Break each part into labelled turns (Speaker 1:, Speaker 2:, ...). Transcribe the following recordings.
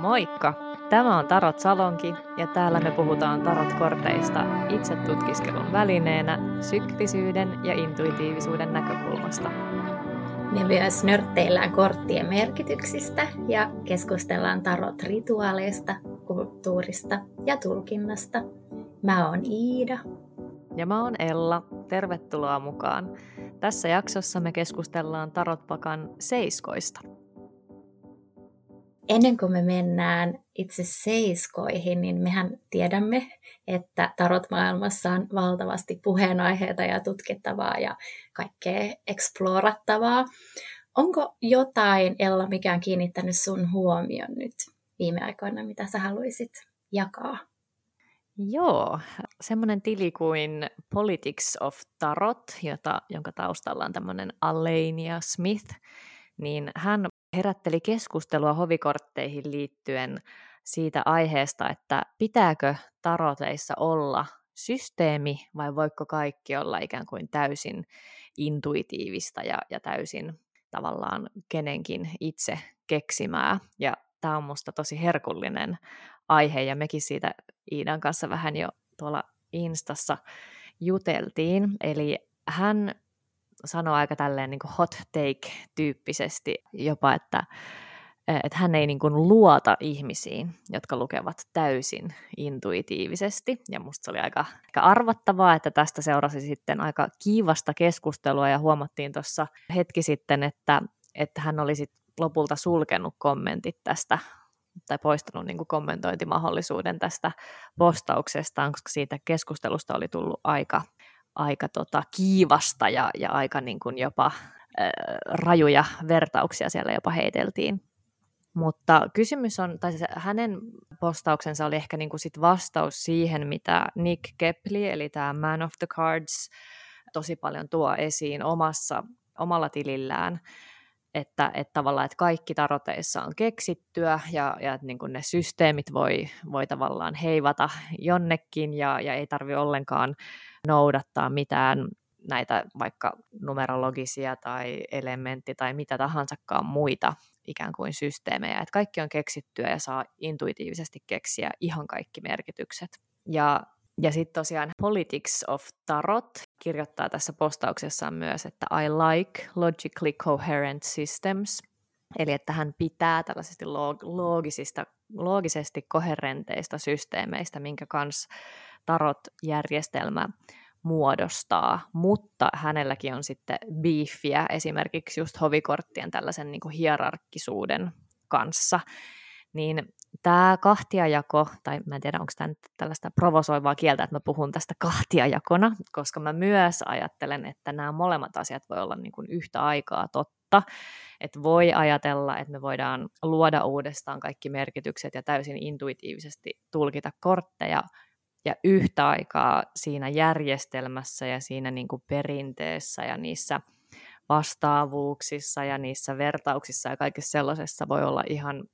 Speaker 1: Moikka! Tämä on Tarot Salonki ja täällä me puhutaan tarotkorteista itse tutkiskelun välineenä syklisyyden ja intuitiivisuuden näkökulmasta.
Speaker 2: Me myös nörtteillään korttien merkityksistä ja keskustellaan tarot-rituaaleista, kulttuurista ja tulkinnasta. Mä oon Iida.
Speaker 1: Ja mä oon Ella. Tervetuloa mukaan. Tässä jaksossa me keskustellaan Tarotpakan seiskoista –
Speaker 2: Ennen kuin me mennään itse seiskoihin, niin mehän tiedämme, että tarot-maailmassa on valtavasti puheenaiheita ja tutkittavaa ja kaikkea eksplorattavaa. Onko jotain, Ella, mikä on kiinnittänyt sun huomion nyt viime aikoina, mitä sä haluaisit jakaa?
Speaker 1: Joo, semmoinen tili kuin Politics of Tarot, jota, jonka taustalla on tämmöinen Alenia Smith, niin hän herätteli keskustelua hovikortteihin liittyen siitä aiheesta, että pitääkö taroteissa olla systeemi vai voiko kaikki olla ikään kuin täysin intuitiivista ja, ja täysin tavallaan kenenkin itse keksimää. Ja tämä on minusta tosi herkullinen aihe ja mekin siitä Iidan kanssa vähän jo tuolla Instassa juteltiin. Eli hän sanoo aika tälleen niin hot take-tyyppisesti jopa, että, että hän ei niin kuin luota ihmisiin, jotka lukevat täysin intuitiivisesti. Ja musta se oli aika, aika arvattavaa, että tästä seurasi sitten aika kiivasta keskustelua ja huomattiin tuossa hetki sitten, että, että hän olisi lopulta sulkenut kommentit tästä tai poistanut niin kuin kommentointimahdollisuuden tästä postauksestaan, koska siitä keskustelusta oli tullut aika aika tota, kiivasta ja, ja aika niin kuin jopa äh, rajuja vertauksia siellä jopa heiteltiin. Mutta kysymys on, tai se, hänen postauksensa oli ehkä niin kuin sit vastaus siihen, mitä Nick Kepli, eli tämä Man of the Cards, tosi paljon tuo esiin omassa, omalla tilillään, että, että tavallaan että kaikki taroteissa on keksittyä ja, ja että niin kuin ne systeemit voi, voi tavallaan heivata jonnekin ja, ja ei tarvi ollenkaan noudattaa mitään näitä vaikka numerologisia tai elementti tai mitä tahansakaan muita ikään kuin systeemejä. Että kaikki on keksittyä ja saa intuitiivisesti keksiä ihan kaikki merkitykset. Ja, ja sitten tosiaan Politics of Tarot kirjoittaa tässä postauksessaan myös, että I like logically coherent systems. Eli että hän pitää tällaisista loogisista, loogisesti koherenteista systeemeistä, minkä kanssa tarot-järjestelmä muodostaa, mutta hänelläkin on sitten beefiä esimerkiksi just hovikorttien tällaisen niin kuin hierarkkisuuden kanssa. Niin tämä kahtiajako, tai mä en tiedä onko tämä nyt tällaista provosoivaa kieltä, että mä puhun tästä kahtiajakona, koska mä myös ajattelen, että nämä molemmat asiat voi olla niin kuin yhtä aikaa totta, että voi ajatella, että me voidaan luoda uudestaan kaikki merkitykset ja täysin intuitiivisesti tulkita kortteja, ja yhtä aikaa siinä järjestelmässä ja siinä niin kuin perinteessä ja niissä vastaavuuksissa ja niissä vertauksissa ja kaikessa sellaisessa voi olla ihan,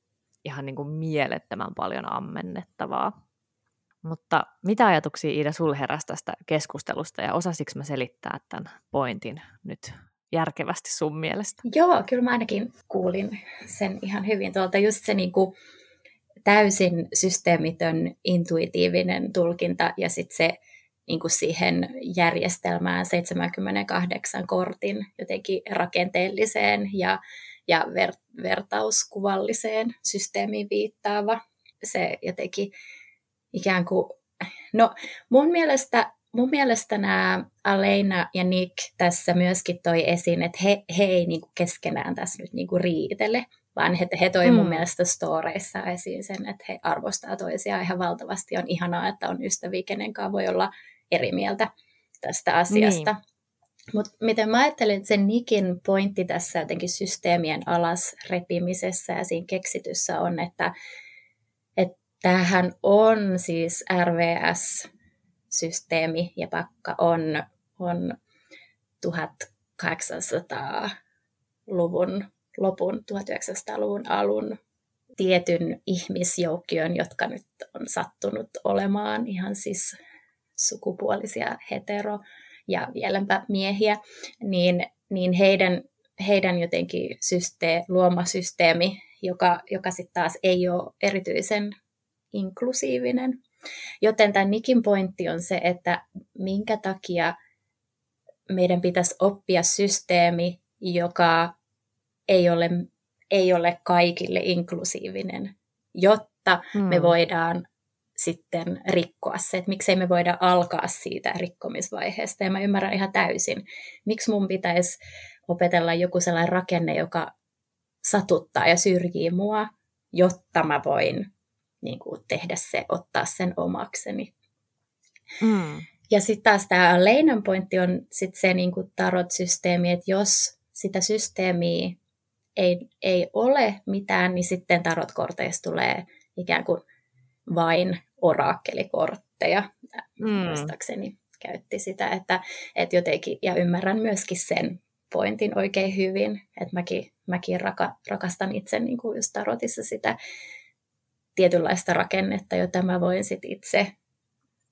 Speaker 1: ihan niin kuin mielettömän paljon ammennettavaa. Mutta mitä ajatuksia Iida sul heräsi tästä keskustelusta ja osasiko mä selittää tämän pointin nyt järkevästi sun mielestä?
Speaker 2: Joo, kyllä mä ainakin kuulin sen ihan hyvin tuolta. Just se niin kuin, täysin systeemitön intuitiivinen tulkinta ja sitten se niin kuin siihen järjestelmään 78 kortin jotenkin rakenteelliseen ja, ja ver, vertauskuvalliseen systeemiin viittaava. Se jotenkin ikään kuin, no mun mielestä, mun mielestä nämä Aleina ja Nick tässä myöskin toi esiin, että he, he ei niin kuin keskenään tässä nyt niin kuin riitele, vaan he, he toi mm. mun mielestä storeissa esiin sen, että he arvostaa toisiaan ihan valtavasti. On ihanaa, että on ystäviä, kenenkaan voi olla eri mieltä tästä asiasta. Niin. Mutta miten mä ajattelen, että sen Nikin pointti tässä jotenkin systeemien alas repimisessä ja siinä keksityssä on, että, että tämähän on siis RVS-systeemi ja pakka on, on 1800-luvun lopun 1900-luvun alun tietyn ihmisjoukkion, jotka nyt on sattunut olemaan ihan siis sukupuolisia hetero- ja vieläpä miehiä, niin, niin heidän, heidän jotenkin systeemi, luoma systeemi, joka, joka sitten taas ei ole erityisen inklusiivinen. Joten tämä Nikin pointti on se, että minkä takia meidän pitäisi oppia systeemi, joka ei ole, ei ole kaikille inklusiivinen, jotta hmm. me voidaan sitten rikkoa se, että miksei me voida alkaa siitä rikkomisvaiheesta. Ja mä ymmärrän ihan täysin, miksi mun pitäisi opetella joku sellainen rakenne, joka satuttaa ja syrjii mua, jotta mä voin niin kuin, tehdä se, ottaa sen omakseni. Mm. Ja sitten taas tämä Leinan pointti on sit se niin kuin tarot-systeemi, että jos sitä systeemiä ei, ei ole mitään, niin sitten tarotkorteista tulee ikään kuin vain orakkelikortteja. Mm. Muistaakseni käytti sitä, että, että jotenkin, ja ymmärrän myöskin sen pointin oikein hyvin, että mäkin, mäkin raka, rakastan itse niin kuin just tarotissa sitä tietynlaista rakennetta, jota mä voin sit itse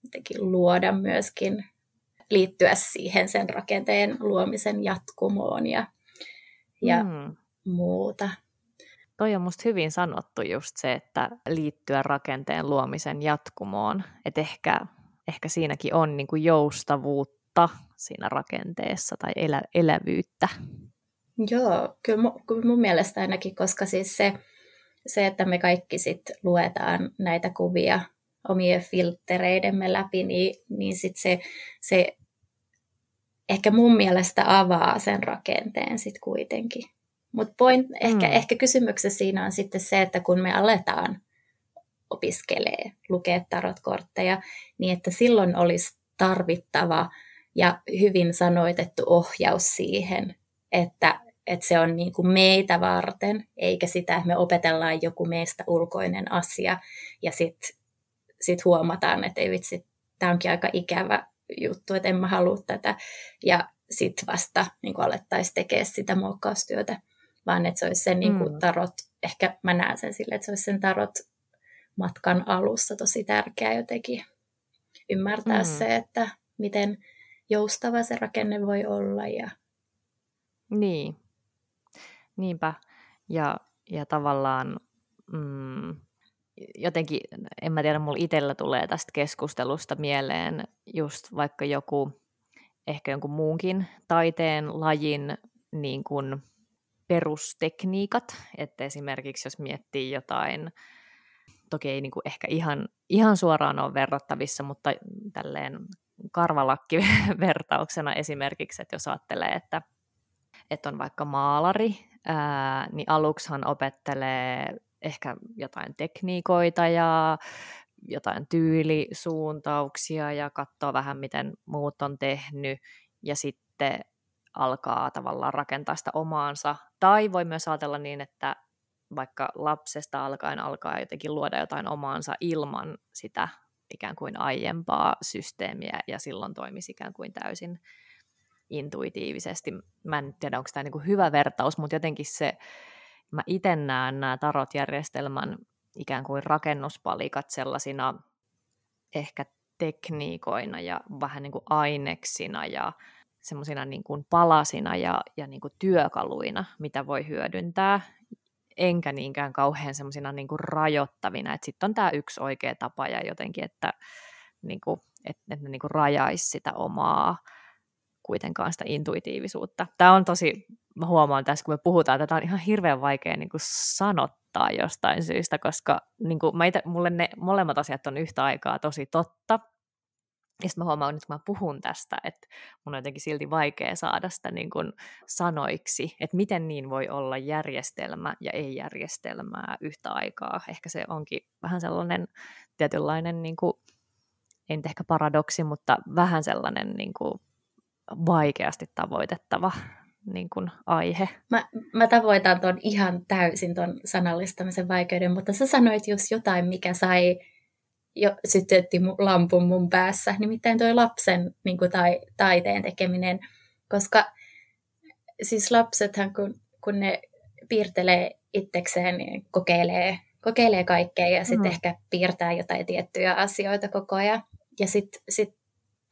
Speaker 2: jotenkin luoda myöskin, liittyä siihen sen rakenteen luomisen jatkumoon ja, ja mm. muuta.
Speaker 1: Toi on musta hyvin sanottu just se, että liittyä rakenteen luomisen jatkumoon. Että ehkä, ehkä siinäkin on niin kuin joustavuutta siinä rakenteessa tai elä, elävyyttä.
Speaker 2: Joo, kyllä mun, kyllä mun mielestä ainakin, koska siis se, se että me kaikki sit luetaan näitä kuvia omien filttereidemme läpi, niin, niin sit se, se ehkä mun mielestä avaa sen rakenteen sitten kuitenkin. Mutta point, ehkä, mm. ehkä kysymyksessä siinä on sitten se, että kun me aletaan opiskelee, lukea tarotkortteja, niin että silloin olisi tarvittava ja hyvin sanoitettu ohjaus siihen, että, että se on niin kuin meitä varten, eikä sitä, että me opetellaan joku meistä ulkoinen asia ja sitten sit huomataan, että ei vitsi, tämä onkin aika ikävä juttu, että en mä halua tätä, ja sitten vasta niin alettaisiin tekemään sitä muokkaustyötä vaan että se olisi sen niin kuin mm. tarot, ehkä mä näen sen sille, että se olisi sen tarot matkan alussa tosi tärkeää jotenkin ymmärtää mm. se, että miten joustava se rakenne voi olla. Ja...
Speaker 1: Niin, niinpä. Ja, ja tavallaan mm, jotenkin, en mä tiedä, mulla itsellä tulee tästä keskustelusta mieleen just vaikka joku, ehkä jonkun muunkin taiteen lajin niin kuin perustekniikat, että esimerkiksi jos miettii jotain, toki ei niin kuin ehkä ihan, ihan suoraan ole verrattavissa, mutta tälleen karvalakkivertauksena esimerkiksi, että jos ajattelee, että, että on vaikka maalari, ää, niin aluksihan opettelee ehkä jotain tekniikoita ja jotain tyylisuuntauksia ja katsoo vähän, miten muut on tehnyt, ja sitten alkaa tavallaan rakentaa sitä omaansa. Tai voi myös ajatella niin, että vaikka lapsesta alkaen alkaa jotenkin luoda jotain omaansa ilman sitä ikään kuin aiempaa systeemiä ja silloin toimisi ikään kuin täysin intuitiivisesti. Mä en tiedä, onko tämä niin hyvä vertaus, mutta jotenkin se, mä itse näen nämä tarotjärjestelmän ikään kuin rakennuspalikat sellaisina ehkä tekniikoina ja vähän niin kuin aineksina ja semmoisina niin kuin palasina ja, ja niin kuin työkaluina, mitä voi hyödyntää, enkä niinkään kauhean semmoisina niin kuin rajoittavina. Sitten on tämä yksi oikea tapa ja jotenkin, että, niin kuin, että, että ne niin kuin rajaisi sitä omaa kuitenkaan sitä intuitiivisuutta. Tämä on tosi, mä huomaan tässä, kun me puhutaan, että tämä on ihan hirveän vaikea niin kuin sanottaa jostain syystä, koska niin kuin, mä ite, mulle ne molemmat asiat on yhtä aikaa tosi totta, ja sitten mä huomaan nyt, kun mä puhun tästä, että mun on jotenkin silti vaikea saada sitä niin kuin sanoiksi, että miten niin voi olla järjestelmä ja ei-järjestelmää yhtä aikaa. Ehkä se onkin vähän sellainen tietynlainen, niin kuin, ei ehkä paradoksi, mutta vähän sellainen niin kuin vaikeasti tavoitettava niin kuin aihe.
Speaker 2: Mä, mä tavoitan ton ihan täysin ton sanallistamisen vaikeuden, mutta sä sanoit just jotain, mikä sai jo sytytti lampun mun päässä, nimittäin toi lapsen niin kuin tai, taiteen tekeminen, koska siis lapsethan kun, kun ne piirtelee itsekseen, niin kokeilee, kokeilee kaikkea ja sitten mm. ehkä piirtää jotain tiettyjä asioita koko ajan. Ja sitten sit,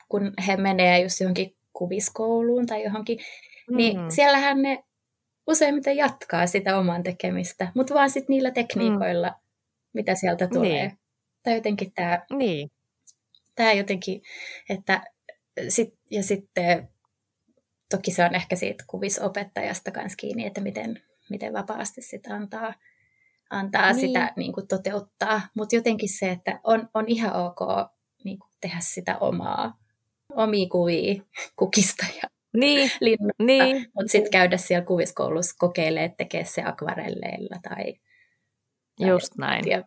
Speaker 2: kun he menee just johonkin kuviskouluun tai johonkin, niin mm. niin siellähän ne useimmiten jatkaa sitä oman tekemistä, mutta vaan sitten niillä tekniikoilla, mm. mitä sieltä tulee. Niin. Tai jotenkin tämä,
Speaker 1: niin.
Speaker 2: tämä jotenkin, että sit, ja sitten toki se on ehkä siitä kuvisopettajasta kanssa kiinni, että miten, miten vapaasti sitä antaa, antaa niin. sitä niin kuin toteuttaa. Mutta jotenkin se, että on, on ihan ok niin kuin tehdä sitä omaa, omia kuvia kukista ja
Speaker 1: niin, niin.
Speaker 2: mutta sitten käydä siellä kuviskoulussa kokeilemaan, tekee se akvarelleilla tai,
Speaker 1: tai Just näin.
Speaker 2: Tiedä,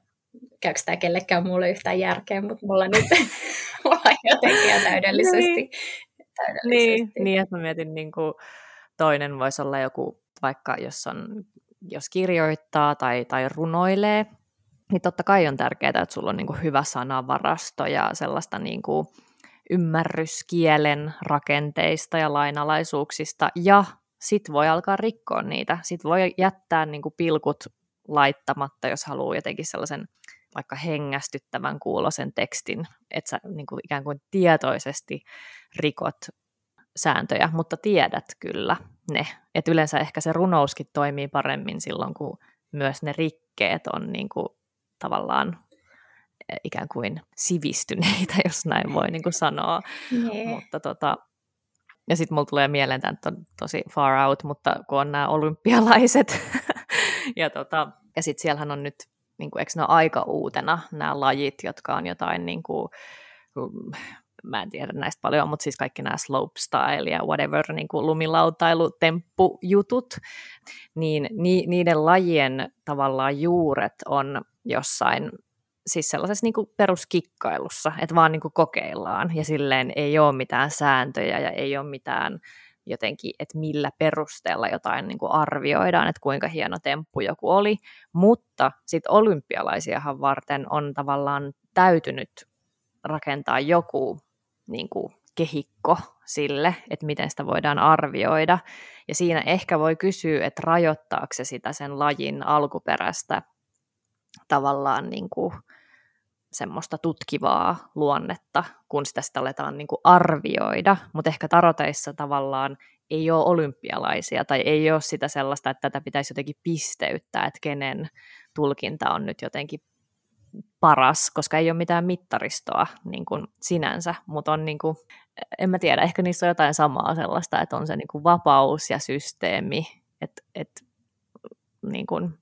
Speaker 2: käykö tämä kellekään mulle yhtään järkeä, mutta mulla nyt mulla jotenkin ja täydellisesti. Niin,
Speaker 1: täydellisesti. niin, niin että mä mietin, niin kuin toinen voisi olla joku, vaikka jos, on, jos kirjoittaa tai, tai runoilee, niin totta kai on tärkeää, että sulla on niin kuin hyvä sanavarasto ja sellaista niin kuin, ymmärrys kielen rakenteista ja lainalaisuuksista, ja sit voi alkaa rikkoa niitä. Sit voi jättää niin kuin pilkut laittamatta, jos haluaa jotenkin sellaisen vaikka hengästyttävän kuulosen tekstin, että sä niin kuin ikään kuin tietoisesti rikot sääntöjä, mutta tiedät kyllä ne. Et yleensä ehkä se runouskin toimii paremmin silloin, kun myös ne rikkeet on niin kuin tavallaan ikään kuin sivistyneitä, jos näin voi niin kuin sanoa.
Speaker 2: Nee.
Speaker 1: Mutta tota, ja sitten mulla tulee mieleen, että on tosi far out, mutta kun on nämä olympialaiset, ja, tota, ja sitten siellähän on nyt, niin kuin, eikö ne ole aika uutena nämä lajit, jotka on jotain, niin kuin, mä en tiedä näistä paljon, mutta siis kaikki nämä slopestyle ja whatever, niin kuin lumilautailu, temppujutut, niin ni, niiden lajien tavallaan juuret on jossain siis sellaisessa niin kuin peruskikkailussa, että vaan niin kuin kokeillaan ja silleen ei ole mitään sääntöjä ja ei ole mitään jotenkin, että millä perusteella jotain niin kuin arvioidaan, että kuinka hieno temppu joku oli, mutta sitten olympialaisiahan varten on tavallaan täytynyt rakentaa joku niin kuin kehikko sille, että miten sitä voidaan arvioida. Ja siinä ehkä voi kysyä, että rajoittaako se sitä sen lajin alkuperäistä tavallaan niin kuin semmoista tutkivaa luonnetta, kun sitä sitten aletaan niin kuin arvioida, mutta ehkä taroteissa tavallaan ei ole olympialaisia tai ei ole sitä sellaista, että tätä pitäisi jotenkin pisteyttää, että kenen tulkinta on nyt jotenkin paras, koska ei ole mitään mittaristoa niin kuin sinänsä, mutta on niin kuin, en mä tiedä, ehkä niissä on jotain samaa sellaista, että on se niin kuin vapaus ja systeemi, että, että niin kuin,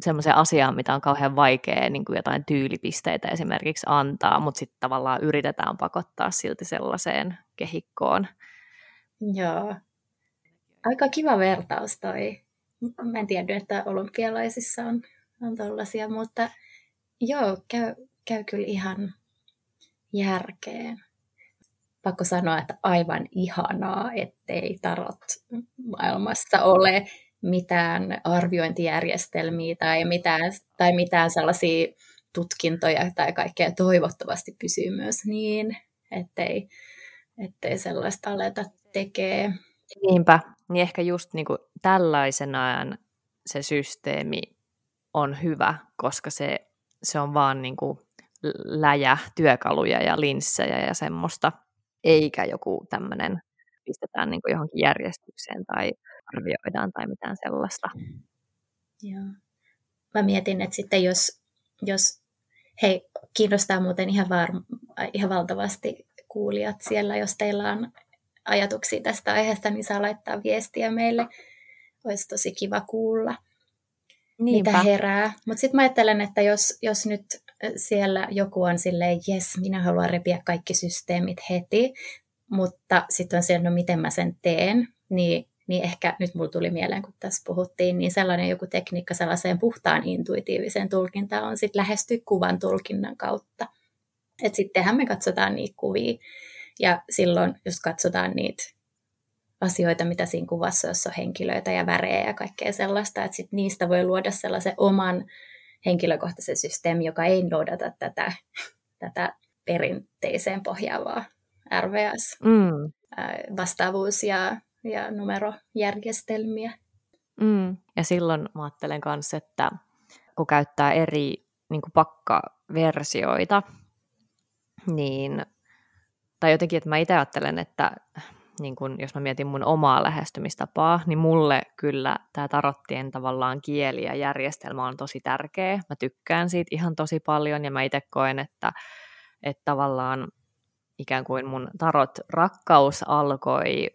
Speaker 1: semmoiseen asiaan, mitä on kauhean vaikea niin kuin jotain tyylipisteitä esimerkiksi antaa, mutta sitten tavallaan yritetään pakottaa silti sellaiseen kehikkoon.
Speaker 2: Joo. Aika kiva vertaus toi. Mä en tiedä, että olympialaisissa on, on tollaisia, mutta joo, käy, käy kyllä ihan järkeen. Pakko sanoa, että aivan ihanaa, ettei tarot maailmassa ole mitään arviointijärjestelmiä tai mitään, tai mitään sellaisia tutkintoja tai kaikkea toivottavasti pysyy myös niin, ettei, ettei sellaista aleta tekee.
Speaker 1: Niinpä, niin ehkä just niin kuin tällaisenaan se systeemi on hyvä, koska se, se on vaan niin kuin läjä työkaluja ja linssejä ja semmoista, eikä joku tämmöinen pistetään niin kuin johonkin järjestykseen tai arvioidaan tai mitään sellaista.
Speaker 2: Joo. Mä mietin, että sitten jos, jos hei, kiinnostaa muuten ihan, var, ihan valtavasti kuulijat siellä, jos teillä on ajatuksia tästä aiheesta, niin saa laittaa viestiä meille. Olisi tosi kiva kuulla, Niinpä. mitä herää. Mutta sitten mä ajattelen, että jos, jos nyt siellä joku on silleen, jes, minä haluan repiä kaikki systeemit heti, mutta sitten on se, no miten mä sen teen, niin niin ehkä nyt mulla tuli mieleen, kun tässä puhuttiin, niin sellainen joku tekniikka sellaiseen puhtaan intuitiiviseen tulkintaan on sitten lähestyä kuvan tulkinnan kautta. Että sittenhän me katsotaan niitä kuvia ja silloin just katsotaan niitä asioita, mitä siinä kuvassa, jos on henkilöitä ja värejä ja kaikkea sellaista, että sit niistä voi luoda sellaisen oman henkilökohtaisen systeemin, joka ei noudata tätä, tätä perinteiseen pohjaavaa RVS. Mm. Ja ja numerojärjestelmiä.
Speaker 1: Mm. Ja silloin mä ajattelen myös, että kun käyttää eri niin kuin pakkaversioita, niin, tai jotenkin, että mä itse ajattelen, että niin kun, jos mä mietin mun omaa lähestymistapaa, niin mulle kyllä tämä tarottien tavallaan kieli ja järjestelmä on tosi tärkeä. Mä tykkään siitä ihan tosi paljon ja mä itse koen, että, että tavallaan ikään kuin mun tarot rakkaus alkoi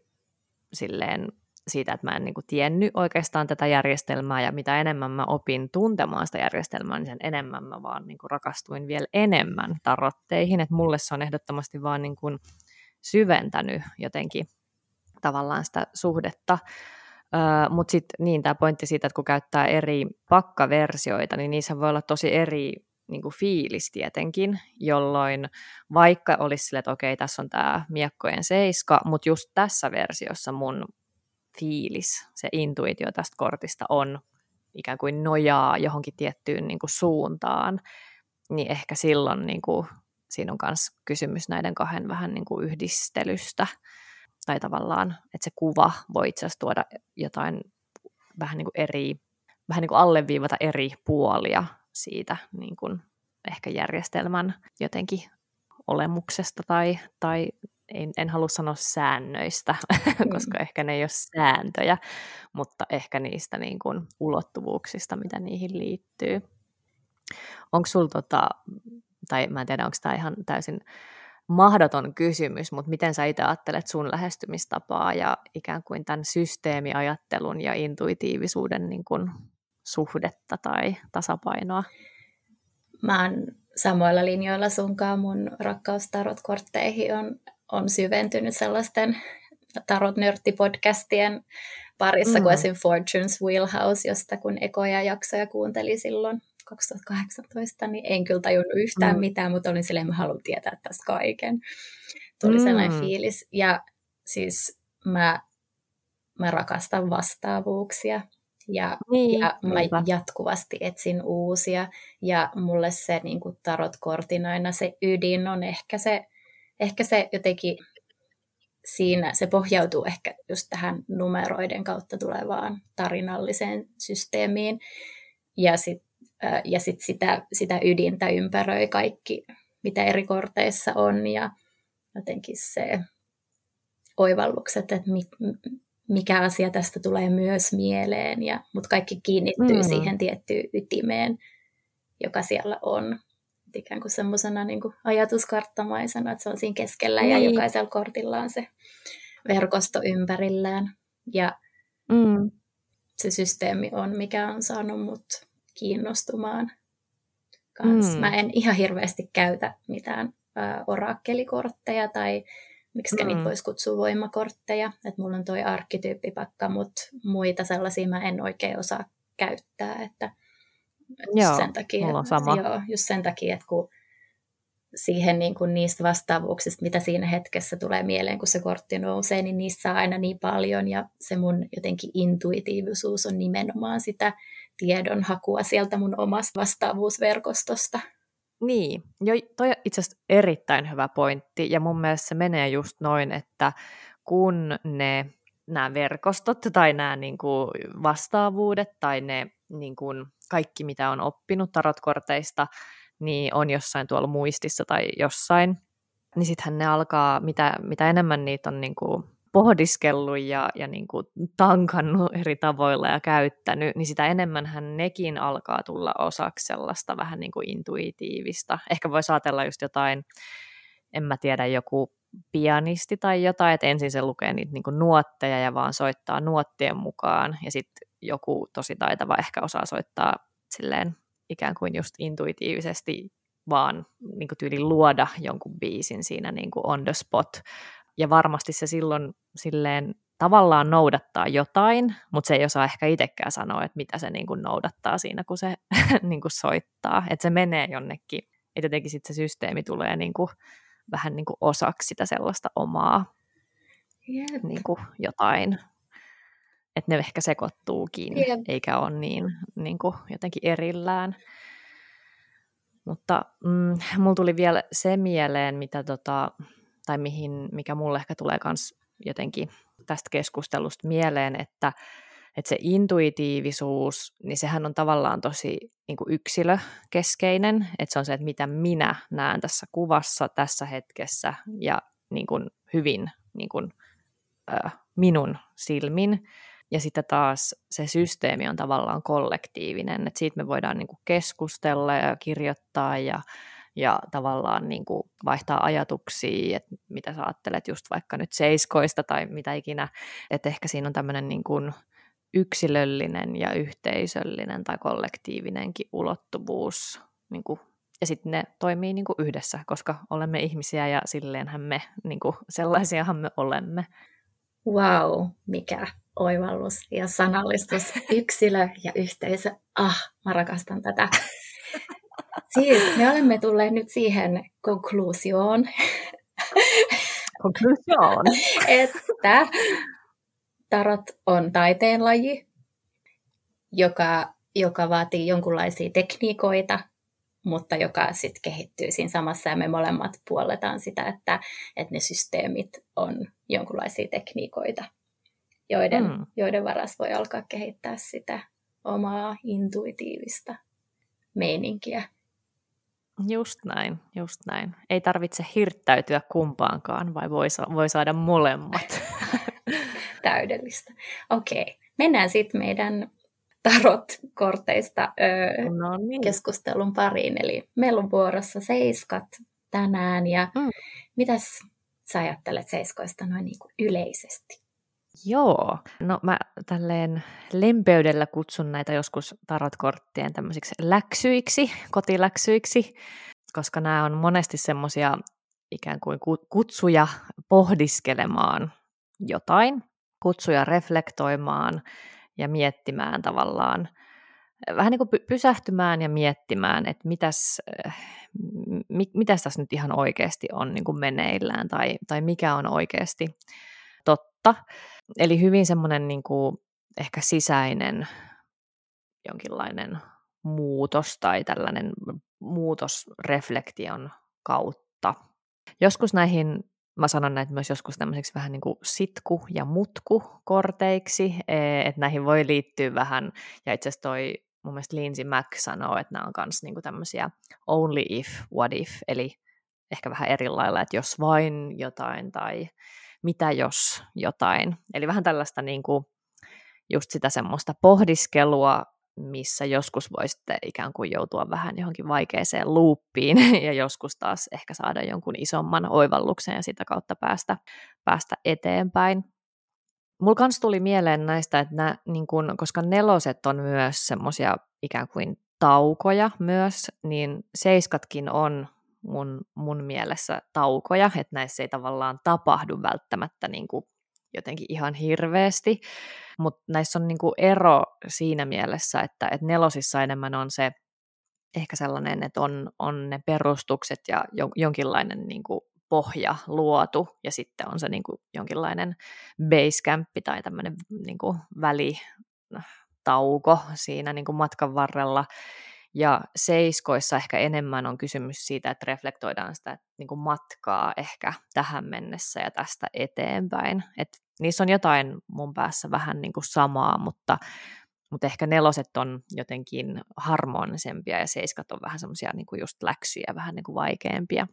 Speaker 1: silleen siitä, että mä en niin kuin tiennyt oikeastaan tätä järjestelmää ja mitä enemmän mä opin tuntemaan sitä järjestelmää, niin sen enemmän mä vaan niin kuin rakastuin vielä enemmän tarotteihin. Että mulle se on ehdottomasti vaan niin kuin syventänyt jotenkin tavallaan sitä suhdetta. Uh, Mutta sitten niin, tämä pointti siitä, että kun käyttää eri pakkaversioita, niin niissä voi olla tosi eri niin kuin fiilis tietenkin, jolloin vaikka olisi sille, että okei, tässä on tämä miekkojen seiska, mutta just tässä versiossa mun fiilis, se intuitio tästä kortista on ikään kuin nojaa johonkin tiettyyn niin kuin suuntaan, niin ehkä silloin niin kuin, siinä on myös kysymys näiden kahden vähän niin kuin yhdistelystä. Tai tavallaan, että se kuva voi itse asiassa tuoda jotain vähän niin kuin eri, vähän niin kuin alleviivata eri puolia siitä niin kuin ehkä järjestelmän jotenkin olemuksesta tai, tai en, en halua sanoa säännöistä, mm. koska ehkä ne ei ole sääntöjä, mutta ehkä niistä niin kuin ulottuvuuksista, mitä niihin liittyy. Onko sulla, tota, tai mä en tiedä, onko tämä ihan täysin mahdoton kysymys, mutta miten sä itse ajattelet sun lähestymistapaa ja ikään kuin tämän systeemiajattelun ja intuitiivisuuden niin kuin suhdetta tai tasapainoa?
Speaker 2: Mä oon samoilla linjoilla sunkaan. Mun rakkaus tarot-kortteihin on, on syventynyt sellaisten tarot-nörttipodcastien parissa, mm. kuin esim. Fortune's Wheelhouse, josta kun ekoja jaksoja kuunteli silloin 2018, niin en kyllä tajunnut yhtään mm. mitään, mutta olin silleen, mä haluan tietää tästä kaiken. Tuli mm. sellainen fiilis. Ja siis mä, mä rakastan vastaavuuksia ja, niin, ja mä hyvä. jatkuvasti etsin uusia. Ja mulle se niin kuin tarot-kortin aina se ydin on ehkä se, ehkä se jotenkin siinä, se pohjautuu ehkä just tähän numeroiden kautta tulevaan tarinalliseen systeemiin. Ja sitten ja sit sitä, sitä ydintä ympäröi kaikki, mitä eri korteissa on. Ja jotenkin se oivallukset, että mit, mikä asia tästä tulee myös mieleen, ja, mutta kaikki kiinnittyy mm. siihen tiettyyn ytimeen, joka siellä on. Et ikään kuin semmoisena niin ajatuskarttamaisena, että se on siinä keskellä niin. ja jokaisella kortilla on se verkosto ympärillään. Ja mm. se systeemi on, mikä on saanut mut kiinnostumaan kans. Mm. Mä en ihan hirveästi käytä mitään ä, orakkelikortteja tai miksi mm. niitä voisi kutsua voimakortteja. Että mulla on toi arkkityyppipakka, mutta muita sellaisia mä en oikein osaa käyttää. Että
Speaker 1: joo, sen takia, mulla on sama.
Speaker 2: Joo, just sen takia, että kun siihen niin kuin niistä vastaavuuksista, mitä siinä hetkessä tulee mieleen, kun se kortti nousee, niin niissä saa aina niin paljon ja se mun jotenkin intuitiivisuus on nimenomaan sitä tiedonhakua sieltä mun omasta vastaavuusverkostosta.
Speaker 1: Niin, jo, toi on itse asiassa erittäin hyvä pointti, ja mun mielestä se menee just noin, että kun ne nämä verkostot tai nämä niin kuin vastaavuudet tai ne niin kuin kaikki, mitä on oppinut tarotkorteista, niin on jossain tuolla muistissa tai jossain, niin sittenhän ne alkaa, mitä, mitä enemmän niitä on niin kuin pohdiskellut ja, ja niin kuin tankannut eri tavoilla ja käyttänyt, niin sitä enemmän hän nekin alkaa tulla osaksi sellaista vähän niin kuin intuitiivista. Ehkä voi ajatella just jotain, en mä tiedä, joku pianisti tai jotain, että ensin se lukee niitä niin kuin nuotteja ja vaan soittaa nuottien mukaan, ja sitten joku tosi taitava ehkä osaa soittaa silleen ikään kuin just intuitiivisesti vaan niin kuin tyyli luoda jonkun biisin siinä niin kuin on the spot ja varmasti se silloin silleen tavallaan noudattaa jotain, mutta se ei osaa ehkä itsekään sanoa, että mitä se niin kuin noudattaa siinä, kun se niin kuin soittaa. Että se menee jonnekin, että jotenkin sitten se systeemi tulee niin kuin, vähän niin kuin osaksi sitä sellaista omaa yep. niin kuin jotain. Että ne ehkä sekoittuukin, yep. eikä ole niin, niin kuin jotenkin erillään. Mutta mm, mulla tuli vielä se mieleen, mitä tota, tai mihin, mikä mulle ehkä tulee myös jotenkin tästä keskustelusta mieleen, että, että se intuitiivisuus, niin sehän on tavallaan tosi niin kuin yksilökeskeinen, että se on se, että mitä minä näen tässä kuvassa, tässä hetkessä ja niin kuin hyvin niin kuin äh, minun silmin, ja sitten taas se systeemi on tavallaan kollektiivinen, että siitä me voidaan niin kuin keskustella ja kirjoittaa ja, ja tavallaan niin kuin vaihtaa ajatuksia, että mitä sä ajattelet just vaikka nyt seiskoista tai mitä ikinä, että ehkä siinä on tämmöinen niin kuin yksilöllinen ja yhteisöllinen tai kollektiivinenkin ulottuvuus niin kuin ja sitten ne toimii niin kuin yhdessä, koska olemme ihmisiä ja silleenhän me, niin kuin, sellaisiahan me olemme.
Speaker 2: Wow, mikä oivallus ja sanallistus. Yksilö ja yhteisö. Ah, mä rakastan tätä. Siis me olemme tulleet nyt siihen konkluusioon,
Speaker 1: konklusioon.
Speaker 2: että tarot on taiteenlaji, joka, joka vaatii jonkunlaisia tekniikoita, mutta joka sitten kehittyy siinä samassa ja me molemmat puolletaan sitä, että, että ne systeemit on jonkunlaisia tekniikoita, joiden, mm. joiden varas voi alkaa kehittää sitä omaa intuitiivista meininkiä.
Speaker 1: Just näin, just näin. Ei tarvitse hirttäytyä kumpaankaan, vai voi, voi saada molemmat.
Speaker 2: Täydellistä. Okei, okay. mennään sitten meidän tarot-korteista öö, no niin. keskustelun pariin. Eli meillä on vuorossa seiskat tänään. Ja mm. mitäs sä ajattelet seiskoista noin niin kuin yleisesti?
Speaker 1: Joo, no mä tälleen lempeydellä kutsun näitä joskus tarotkorttien tämmöisiksi läksyiksi, kotiläksyiksi, koska nämä on monesti semmoisia ikään kuin kutsuja pohdiskelemaan jotain, kutsuja reflektoimaan ja miettimään tavallaan, vähän niin kuin pysähtymään ja miettimään, että mitäs, mitäs tässä nyt ihan oikeasti on niin kuin meneillään tai, tai mikä on oikeasti totta. Eli hyvin semmoinen niin kuin ehkä sisäinen jonkinlainen muutos tai tällainen muutos reflektion kautta. Joskus näihin mä sanon näitä myös joskus tämmöiseksi vähän niin kuin sitku- ja mutku-korteiksi, e, että näihin voi liittyä vähän, ja itse asiassa toi mun mielestä Lindsay Mack sanoo, että nämä on myös niin tämmöisiä only if, what if, eli ehkä vähän eri lailla, että jos vain jotain tai mitä jos jotain. Eli vähän tällaista niin kuin just sitä semmoista pohdiskelua missä joskus voi sitten ikään kuin joutua vähän johonkin vaikeeseen luuppiin ja joskus taas ehkä saada jonkun isomman oivalluksen ja sitä kautta päästä, päästä eteenpäin. Mulla kans tuli mieleen näistä, että nää, niin kun, koska neloset on myös semmoisia ikään kuin taukoja myös, niin seiskatkin on mun, mun mielessä taukoja, että näissä ei tavallaan tapahdu välttämättä niin kuin jotenkin ihan hirveästi, mutta näissä on niinku ero siinä mielessä, että et nelosissa enemmän on se ehkä sellainen, että on, on ne perustukset ja jonkinlainen niinku pohja luotu ja sitten on se niinku jonkinlainen basecampi tai tämmöinen niinku välitauko siinä niinku matkan varrella, ja seiskoissa ehkä enemmän on kysymys siitä, että reflektoidaan sitä niin kuin matkaa ehkä tähän mennessä ja tästä eteenpäin. Et niissä on jotain mun päässä vähän niin kuin samaa, mutta, mutta ehkä neloset on jotenkin harmonisempia ja seiskat on vähän semmoisia niin kuin just läksyjä, vähän niin kuin vaikeampia.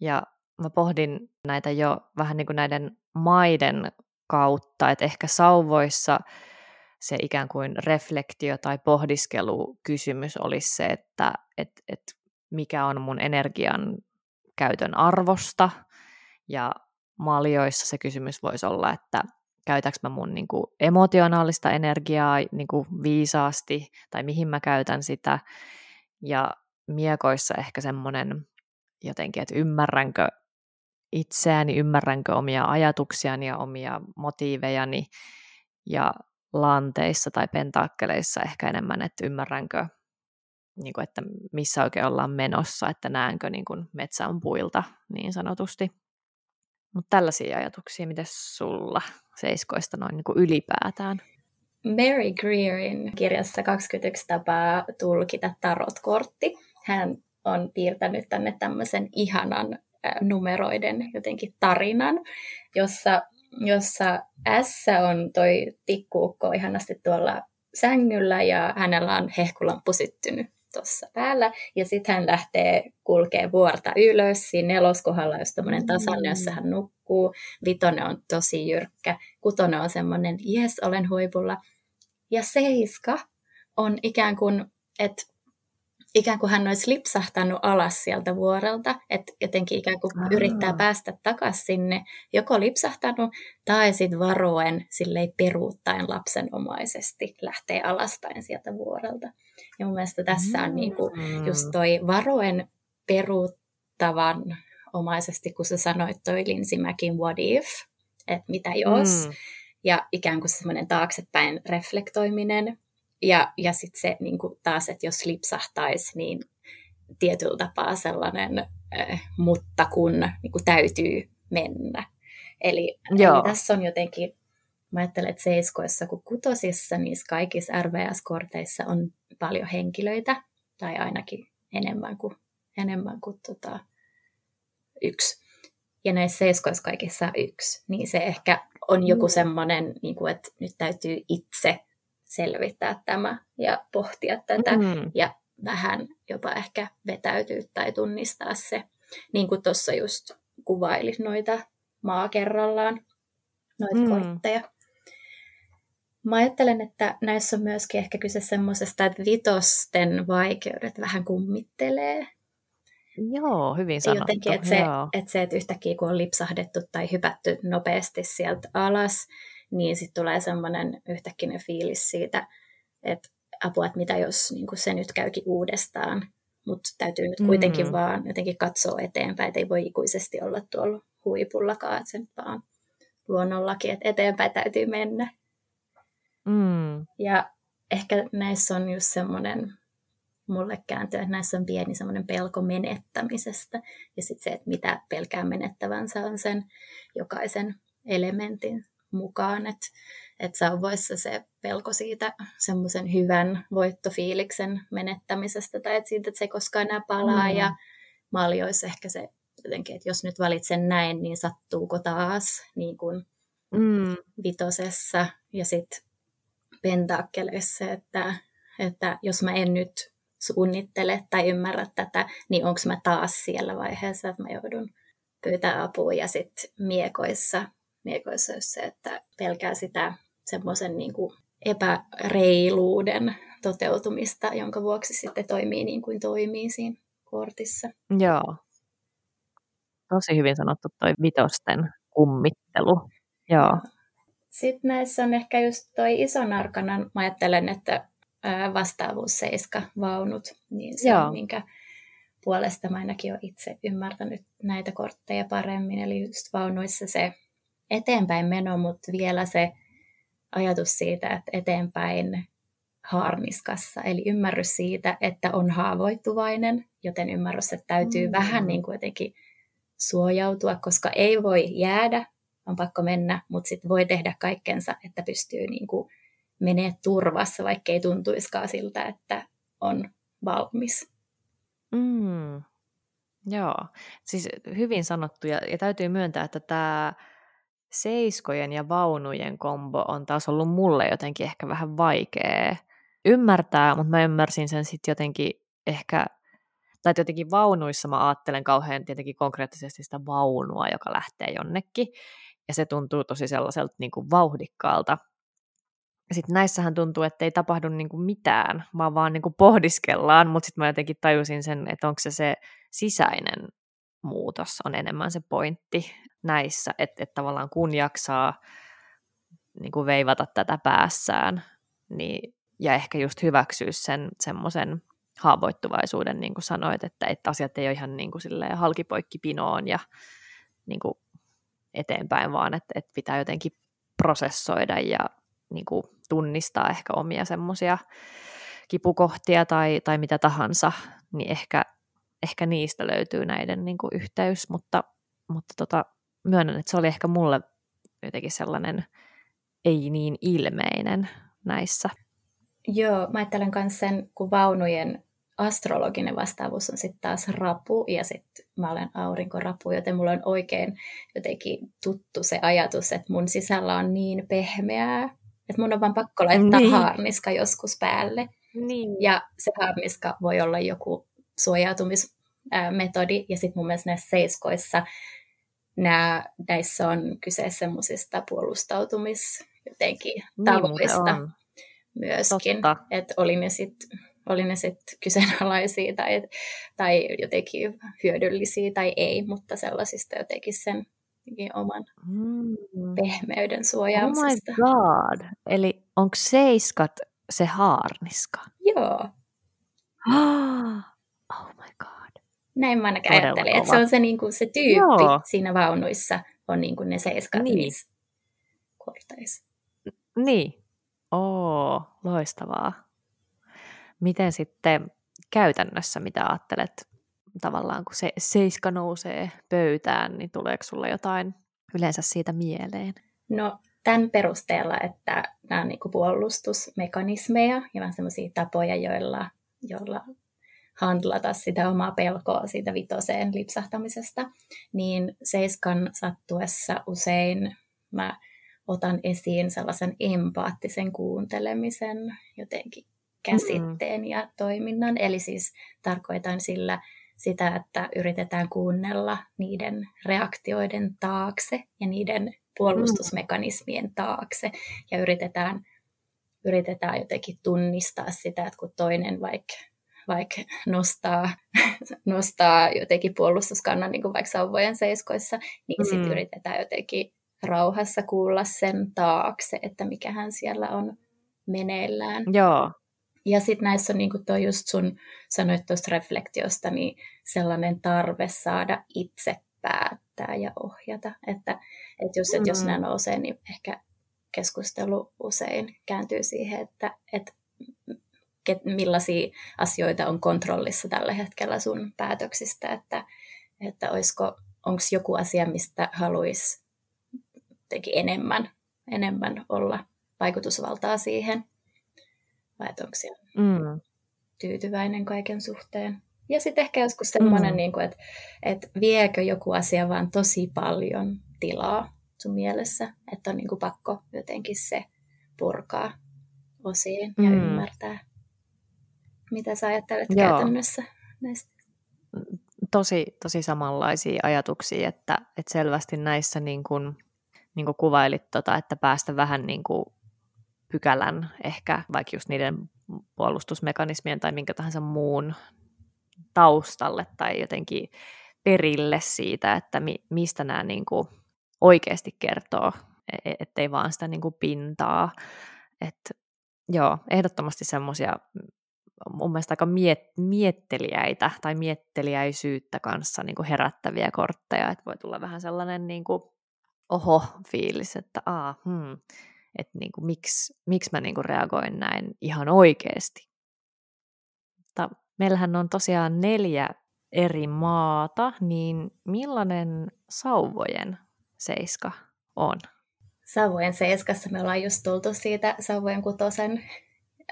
Speaker 1: Ja mä pohdin näitä jo vähän niin kuin näiden maiden kautta, että ehkä sauvoissa se ikään kuin reflektio tai pohdiskelu kysymys olisi se, että et, et mikä on mun energian käytön arvosta. Ja maljoissa se kysymys voisi olla, että käytäks mä mun niin kuin, emotionaalista energiaa niin kuin, viisaasti tai mihin mä käytän sitä. Ja miekoissa ehkä semmoinen jotenkin, että ymmärränkö itseäni, ymmärränkö omia ajatuksiani ja omia motiivejani. Ja lanteissa tai pentaakkeleissa ehkä enemmän, että ymmärränkö, niin kuin, että missä oikein ollaan menossa, että näenkö niin kuin metsän puilta niin sanotusti. Mutta tällaisia ajatuksia, miten sulla seiskoista noin niin kuin ylipäätään?
Speaker 2: Mary Greerin kirjassa 21 tapaa tulkita tarotkortti. Hän on piirtänyt tänne tämmöisen ihanan numeroiden jotenkin tarinan, jossa jossa S on toi tikkuukko ihanasti tuolla sängyllä ja hänellä on hehkulamppu syttynyt tuossa päällä. Ja sitten hän lähtee kulkee vuorta ylös. Siinä neloskohdalla on tämmöinen tasanne, jossa hän nukkuu. Vitonen on tosi jyrkkä. Kutonen on semmoinen, jes, olen huipulla. Ja seiska on ikään kuin, että ikään kuin hän olisi lipsahtanut alas sieltä vuorelta, että jotenkin ikään kuin Aa. yrittää päästä takaisin sinne, joko lipsahtanut tai sitten varoen silleen peruuttaen lapsenomaisesti lähtee alaspäin sieltä vuorelta. Ja mun mielestä tässä on niinku just toi varoen peruuttavan omaisesti, kun sä sanoit toi Linsimäkin what if, että mitä jos, mm. ja ikään kuin semmoinen taaksepäin reflektoiminen, ja, ja sitten se niin kuin taas, että jos lipsahtaisi, niin tietyllä tapaa sellainen, äh, mutta kun niin kuin täytyy mennä. Eli, eli tässä on jotenkin, mä ajattelen, että seiskoissa kuin kutosissa, niissä kaikissa RVS-korteissa on paljon henkilöitä, tai ainakin enemmän kuin, enemmän kuin tota, yksi. Ja näissä seiskoissa kaikissa yksi, niin se ehkä on joku mm. semmoinen, niin kuin, että nyt täytyy itse selvittää tämä ja pohtia tätä mm. ja vähän jopa ehkä vetäytyä tai tunnistaa se, niin kuin tuossa just kuvailit noita maa kerrallaan, noita mm. kortteja. Mä ajattelen, että näissä on myöskin ehkä kyse semmoisesta, että vitosten vaikeudet vähän kummittelee.
Speaker 1: Joo, hyvin sanottu.
Speaker 2: Jotenkin, että se, että se, että yhtäkkiä kun on lipsahdettu tai hypätty nopeasti sieltä alas, niin sitten tulee semmoinen yhtäkkinen fiilis siitä, että apua, että mitä jos niin se nyt käykin uudestaan, mutta täytyy nyt kuitenkin mm. vaan jotenkin katsoa eteenpäin, että ei voi ikuisesti olla tuolla huipullakaan, että se nyt vaan luonnollakin, että eteenpäin täytyy mennä.
Speaker 1: Mm.
Speaker 2: Ja ehkä näissä on just semmoinen, mulle kääntyy, että näissä on pieni semmoinen pelko menettämisestä. Ja sitten se, että mitä pelkää menettävänsä on sen jokaisen elementin mukaan, että et sauvoissa se pelko siitä semmoisen hyvän voittofiiliksen menettämisestä tai että siitä, että se ei koskaan enää palaa mm. ja maljoissa ehkä se jotenkin, että jos nyt valitsen näin, niin sattuuko taas niin kuin mm. vitosessa ja sitten pentakkelissa, että, että jos mä en nyt suunnittele tai ymmärrä tätä, niin onko mä taas siellä vaiheessa, että mä joudun pyytää apua ja sitten miekoissa miekoissa just se, että pelkää sitä semmoisen niin kuin epäreiluuden toteutumista, jonka vuoksi sitten toimii niin kuin toimii siinä kortissa.
Speaker 1: Joo. Tosi hyvin sanottu toi vitosten kummittelu. Joo.
Speaker 2: Sitten näissä on ehkä just toi ison arkanan, mä ajattelen, että vastaavuus seiska vaunut, niin se Joo. on minkä puolesta mä ainakin olen itse ymmärtänyt näitä kortteja paremmin. Eli just vaunuissa se eteenpäin meno, mutta vielä se ajatus siitä, että eteenpäin haarniskassa, eli ymmärrys siitä, että on haavoittuvainen, joten ymmärrys, että täytyy mm. vähän niin kuin jotenkin suojautua, koska ei voi jäädä, on pakko mennä, mutta sitten voi tehdä kaikkensa, että pystyy niin kuin menee turvassa, vaikka ei tuntuiskaan siltä, että on valmis.
Speaker 1: Mm. Joo, siis hyvin sanottu ja, ja täytyy myöntää, että tämä seiskojen ja vaunujen kombo on taas ollut mulle jotenkin ehkä vähän vaikea ymmärtää, mutta mä ymmärsin sen sitten jotenkin ehkä, tai jotenkin vaunuissa mä ajattelen kauhean tietenkin konkreettisesti sitä vaunua, joka lähtee jonnekin, ja se tuntuu tosi sellaiselta niin kuin vauhdikkaalta. Sitten näissähän tuntuu, että ei tapahdu niin kuin mitään, vaan vaan niin kuin pohdiskellaan, mutta sitten mä jotenkin tajusin sen, että onko se se sisäinen muutos on enemmän se pointti näissä, että, että tavallaan kun jaksaa niin kuin veivata tätä päässään, niin, ja ehkä just hyväksyä sen semmoisen haavoittuvaisuuden, niin kuin sanoit, että, että asiat ei ole ihan niin kuin halkipoikki pinoon ja niin kuin eteenpäin, vaan että, että pitää jotenkin prosessoida ja niin kuin tunnistaa ehkä omia semmoisia kipukohtia tai, tai mitä tahansa, niin ehkä ehkä niistä löytyy näiden niin kuin yhteys, mutta, mutta tota, myönnän, että se oli ehkä mulle jotenkin sellainen ei niin ilmeinen näissä.
Speaker 2: Joo, mä ajattelen myös sen, kun vaunujen astrologinen vastaavuus on sitten taas rapu, ja sitten mä olen aurinkorapu, joten mulla on oikein jotenkin tuttu se ajatus, että mun sisällä on niin pehmeää, että mun on vaan pakko laittaa niin. haarniska joskus päälle. Niin. Ja se harniska voi olla joku suojautumismetodi. Ja sitten mun mielestä näissä seiskoissa nämä, näissä on kyse semmoisista puolustautumis jotenkin niin, tavoista niin, myöskin. Että oli ne sitten oli ne sitten kyseenalaisia tai, tai jotenkin hyödyllisiä tai ei, mutta sellaisista jotenkin sen oman mm. pehmeyden suojaamisesta.
Speaker 1: Oh my god! Eli onko seiskat se haarniska?
Speaker 2: Joo.
Speaker 1: oh.
Speaker 2: Näin mä ainakin ajattelin, että se on se, niin kuin, se tyyppi Joo. siinä vaunuissa, on niin kuin ne seiskat niin. niissä korteissa.
Speaker 1: Niin. Oo, loistavaa. Miten sitten käytännössä, mitä ajattelet tavallaan, kun se seiska nousee pöytään, niin tuleeko sulla jotain yleensä siitä mieleen?
Speaker 2: No tämän perusteella, että nämä on niin puolustusmekanismeja ja vähän sellaisia tapoja, joilla, joilla handlata sitä omaa pelkoa siitä vitoseen lipsahtamisesta, niin seiskan sattuessa usein mä otan esiin sellaisen empaattisen kuuntelemisen jotenkin käsitteen ja toiminnan. Eli siis tarkoitan sillä sitä, että yritetään kuunnella niiden reaktioiden taakse ja niiden puolustusmekanismien taakse ja yritetään, yritetään jotenkin tunnistaa sitä, että kun toinen vaikka vaikka nostaa, nostaa jotenkin puolustuskannan niin kuin vaikka sauvojen seiskoissa, niin mm. sitten yritetään jotenkin rauhassa kuulla sen taakse, että mikähän siellä on meneillään.
Speaker 1: Joo.
Speaker 2: Ja sitten näissä on niin kuin toi just sun sanoit tuosta reflektiosta, niin sellainen tarve saada itse päättää ja ohjata. Että, että jos, mm. että jos nämä nousee, niin ehkä keskustelu usein kääntyy siihen, että, että ket, millaisia asioita on kontrollissa tällä hetkellä sun päätöksistä, että, että olisiko, onko joku asia, mistä haluaisi enemmän, enemmän olla vaikutusvaltaa siihen vai onko siellä mm. tyytyväinen kaiken suhteen. Ja sitten ehkä joskus semmoinen, mm. niin kuin, että, että viekö joku asia vaan tosi paljon tilaa sun mielessä, että on niin kuin pakko jotenkin se purkaa osiin mm. ja ymmärtää. Mitä sä ajattelet Joo. käytännössä näistä?
Speaker 1: Tosi, tosi samanlaisia ajatuksia, että, että selvästi näissä niin kuin, niin kuin kuvailit, tota, että päästä vähän niin kuin pykälän ehkä vaikka just niiden puolustusmekanismien tai minkä tahansa muun taustalle tai jotenkin perille siitä, että mi, mistä nämä niin kuin oikeasti kertoo, e, e, ettei vaan sitä niin kuin pintaa. Et, joo, ehdottomasti semmoisia mun mielestä aika miet, mietteliäitä tai mietteliäisyyttä kanssa niin kuin herättäviä kortteja, että voi tulla vähän sellainen niin kuin oho-fiilis, että aa, hmm, että niin kuin, miksi, miksi mä niin kuin reagoin näin ihan oikeasti. Mutta meillähän on tosiaan neljä eri maata, niin millainen sauvojen seiska on?
Speaker 2: Sauvojen seiskassa me ollaan just tultu siitä sauvojen kutosen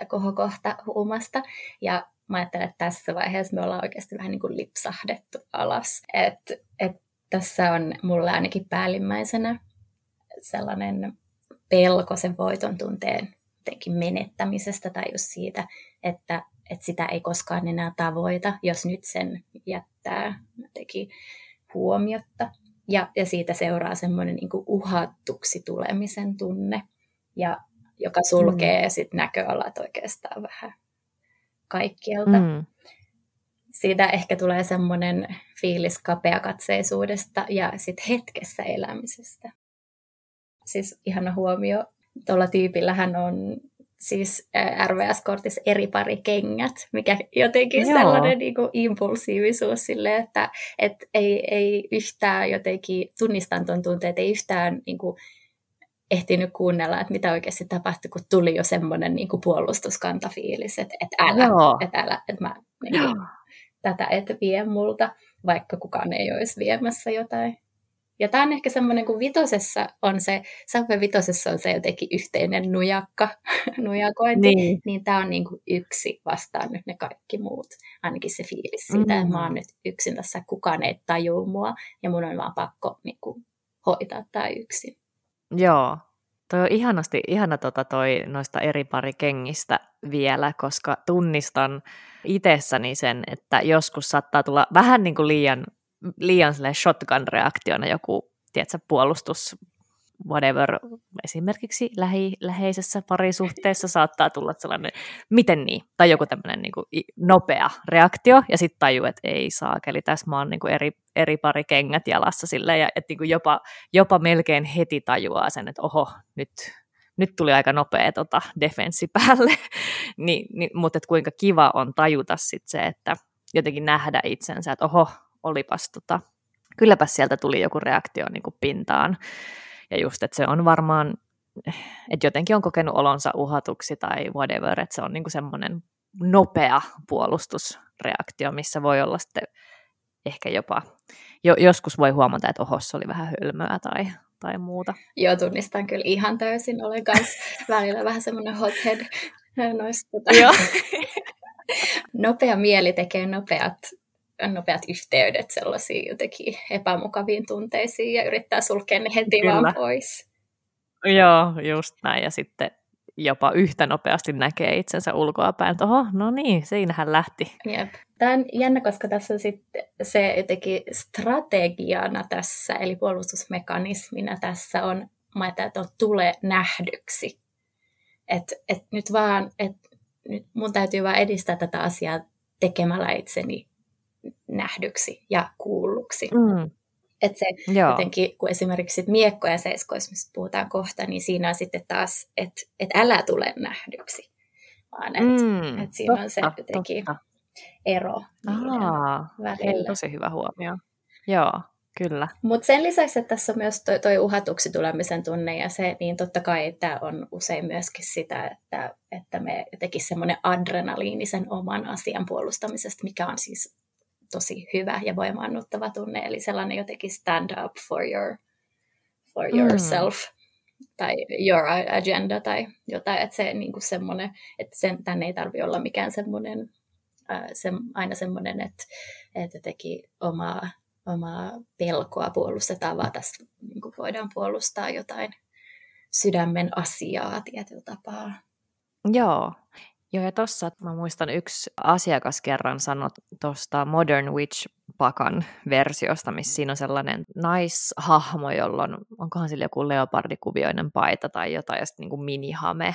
Speaker 2: kohokohta huumasta. Ja mä ajattelen, että tässä vaiheessa me ollaan oikeasti vähän niin kuin lipsahdettu alas. Et, et tässä on mulla ainakin päällimmäisenä sellainen pelko sen voiton tunteen menettämisestä tai just siitä, että, että sitä ei koskaan enää tavoita, jos nyt sen jättää jotenkin huomiotta. Ja, ja siitä seuraa semmoinen niin uhattuksi tulemisen tunne, ja, joka sulkee mm. sit näköalat oikeastaan vähän kaikkialta. Mm. Siitä ehkä tulee semmoinen fiilis kapeakatseisuudesta ja sitten hetkessä elämisestä siis ihana huomio. Tuolla tyypillähän on siis RVS-kortissa eri pari kengät, mikä jotenkin Joo. sellainen niin kuin impulsiivisuus sille, että et ei, ei yhtään jotenkin, tunnistan tuon tunteen, että ei yhtään niin kuin, ehtinyt kuunnella, että mitä oikeasti tapahtui, kun tuli jo semmoinen niin kuin puolustuskantafiilis, että, että älä, Joo. että älä, että mä niin kuin, tätä et vie multa, vaikka kukaan ei olisi viemässä jotain. Ja tämä on ehkä semmoinen, kun vitosessa on se, Subway vitosessa on se jotenkin yhteinen nujakka, nujakointi, niin, niin tämä on niin kuin yksi vastaan nyt ne kaikki muut. Ainakin se fiilis siitä, mm. että mä oon nyt yksin tässä, kukaan ei tajua mua ja mun on vaan pakko niin kuin, hoitaa tämä yksin.
Speaker 1: Joo, Toi on ihanasti, ihana tota toi noista eri pari kengistä vielä, koska tunnistan itsessäni sen, että joskus saattaa tulla vähän niin kuin liian, liian shotgun-reaktiona joku tiedätkö, puolustus whatever, esimerkiksi lähi, läheisessä parisuhteessa saattaa tulla sellainen, miten niin, tai joku tämmöinen niin kuin nopea reaktio, ja sitten tajuu, että ei saakeli, tässä mä oon niin kuin eri, eri pari kengät jalassa silleen, ja että niin kuin jopa, jopa melkein heti tajuaa sen, että oho, nyt, nyt tuli aika nopea tota, defenssi päälle, Ni, niin, mutta että kuinka kiva on tajuta sitten se, että jotenkin nähdä itsensä, että oho, olipas tota, kylläpäs sieltä tuli joku reaktio niin kuin pintaan, ja just, että se on varmaan, että jotenkin on kokenut olonsa uhatuksi tai whatever, että se on niinku semmoinen nopea puolustusreaktio, missä voi olla sitten ehkä jopa, jo, joskus voi huomata, että oho, se oli vähän hölmöä tai, tai muuta.
Speaker 2: Joo, tunnistan kyllä ihan täysin. Olen kanssa välillä vähän semmoinen hothead noista. Tota. Joo. Nopea mieli tekee nopeat nopeat yhteydet sellaisiin jotenkin epämukaviin tunteisiin ja yrittää sulkea ne heti Kyllä. vaan pois.
Speaker 1: Joo, just näin. Ja sitten jopa yhtä nopeasti näkee itsensä ulkoapäin, että oho, no niin, siinähän lähti.
Speaker 2: Jep. Tämä on jännä, koska tässä on sitten se jotenkin strategiana tässä, eli puolustusmekanismina tässä on, mä että on tule nähdyksi. Että et nyt vaan, että nyt mun täytyy vaan edistää tätä asiaa tekemällä itseni nähdyksi ja kuulluksi. Mm. Että se Joo. jotenkin, kun esimerkiksi miekko- ja seiskoissa, mistä puhutaan kohta, niin siinä on sitten taas, että et älä tule nähdyksi, vaan että mm, et siinä totta, on se jotenkin totta. ero
Speaker 1: Aa, välillä. Tosi hyvä huomio. Joo, kyllä.
Speaker 2: Mutta sen lisäksi, että tässä on myös toi, toi uhatuksi tulemisen tunne ja se, niin totta kai tämä on usein myöskin sitä, että, että me jotenkin semmoinen adrenaliinisen oman asian puolustamisesta, mikä on siis tosi hyvä ja voimaannuttava tunne, eli sellainen jotenkin stand up for, your, for mm. yourself tai your agenda tai jotain, että se niin kuin semmoinen, että sen, tänne ei tarvitse olla mikään semmoinen, ää, se, aina semmoinen, että, että teki omaa, omaa pelkoa puolustetaan, vaan tässä niin kuin voidaan puolustaa jotain sydämen asiaa tietyllä tapaa.
Speaker 1: Joo, Joo, ja tuossa mä muistan yksi asiakas kerran sanoi tuosta Modern Witch-pakan versiosta, missä siinä on sellainen naishahmo, jolla on, onkohan sillä joku leopardikuvioinen paita tai jotain, ja sitten niin minihame,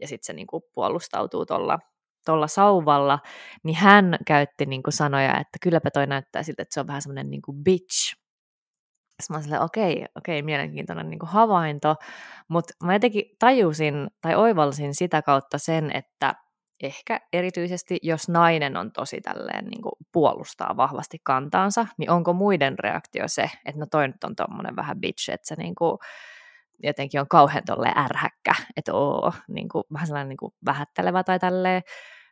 Speaker 1: ja sitten se niin kuin puolustautuu tuolla tuolla sauvalla, niin hän käytti niin kuin sanoja, että kylläpä toi näyttää siltä, että se on vähän semmoinen niin kuin bitch. Sitten mä okei, okei, mielenkiintoinen niin kuin havainto, mutta mä jotenkin tajusin tai oivalsin sitä kautta sen, että ehkä erityisesti, jos nainen on tosi tälleen niin kuin puolustaa vahvasti kantaansa, niin onko muiden reaktio se, että no toi nyt on tommonen vähän bitch, että se niin kuin jotenkin on kauhean tolleen ärhäkkä, että oo, niin kuin, vähän sellainen niin kuin vähättelevä tai tälleen,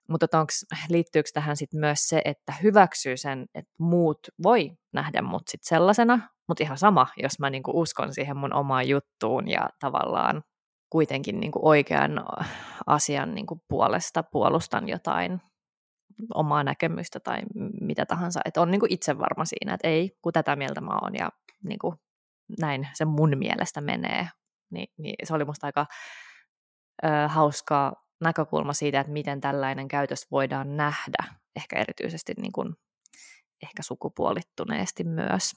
Speaker 1: mutta onks, liittyykö tähän sitten myös se, että hyväksyy sen, että muut voi nähdä mut sit sellaisena, mutta ihan sama, jos mä niinku uskon siihen mun omaan juttuun ja tavallaan kuitenkin niin kuin oikean asian niin kuin puolesta puolustan jotain omaa näkemystä tai mitä tahansa. Että on niin kuin itse varma siinä, että ei, kun tätä mieltä mä oon ja niin kuin näin se mun mielestä menee. Ni, niin se oli musta aika ö, hauska näkökulma siitä, että miten tällainen käytös voidaan nähdä, ehkä erityisesti niin kuin, ehkä sukupuolittuneesti myös.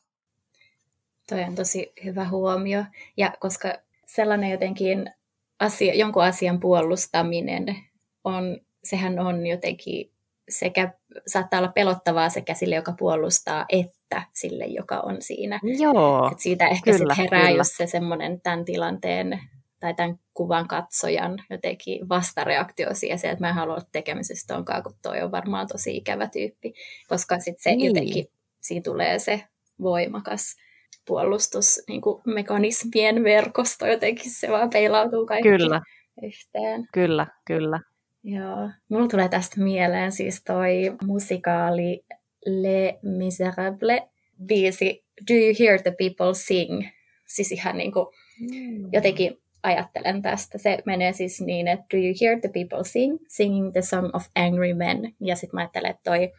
Speaker 2: Toi on tosi hyvä huomio. Ja koska sellainen jotenkin asia, jonkun asian puolustaminen on, sehän on jotenkin sekä saattaa olla pelottavaa sekä sille, joka puolustaa, että sille, joka on siinä.
Speaker 1: Joo,
Speaker 2: Et siitä ehkä kyllä, sit herää kyllä. just se semmoinen tämän tilanteen tai tämän kuvan katsojan jotenkin vastareaktio siihen, että mä en halua olla tekemisestä onkaan, kun toi on varmaan tosi ikävä tyyppi, koska sitten se niin. jotenkin, siinä tulee se voimakas puolustusmekanismien niin verkosto jotenkin, se vaan peilautuu kaikki kyllä. yhteen.
Speaker 1: Kyllä, kyllä.
Speaker 2: Joo. Mulla tulee tästä mieleen siis toi musikaali Le Miserable biisi Do You Hear the People Sing? Siis ihan niin kuin mm. jotenkin ajattelen tästä. Se menee siis niin, että Do you hear the people sing? Singing the song of angry men. Ja sitten mä ajattelen, että toi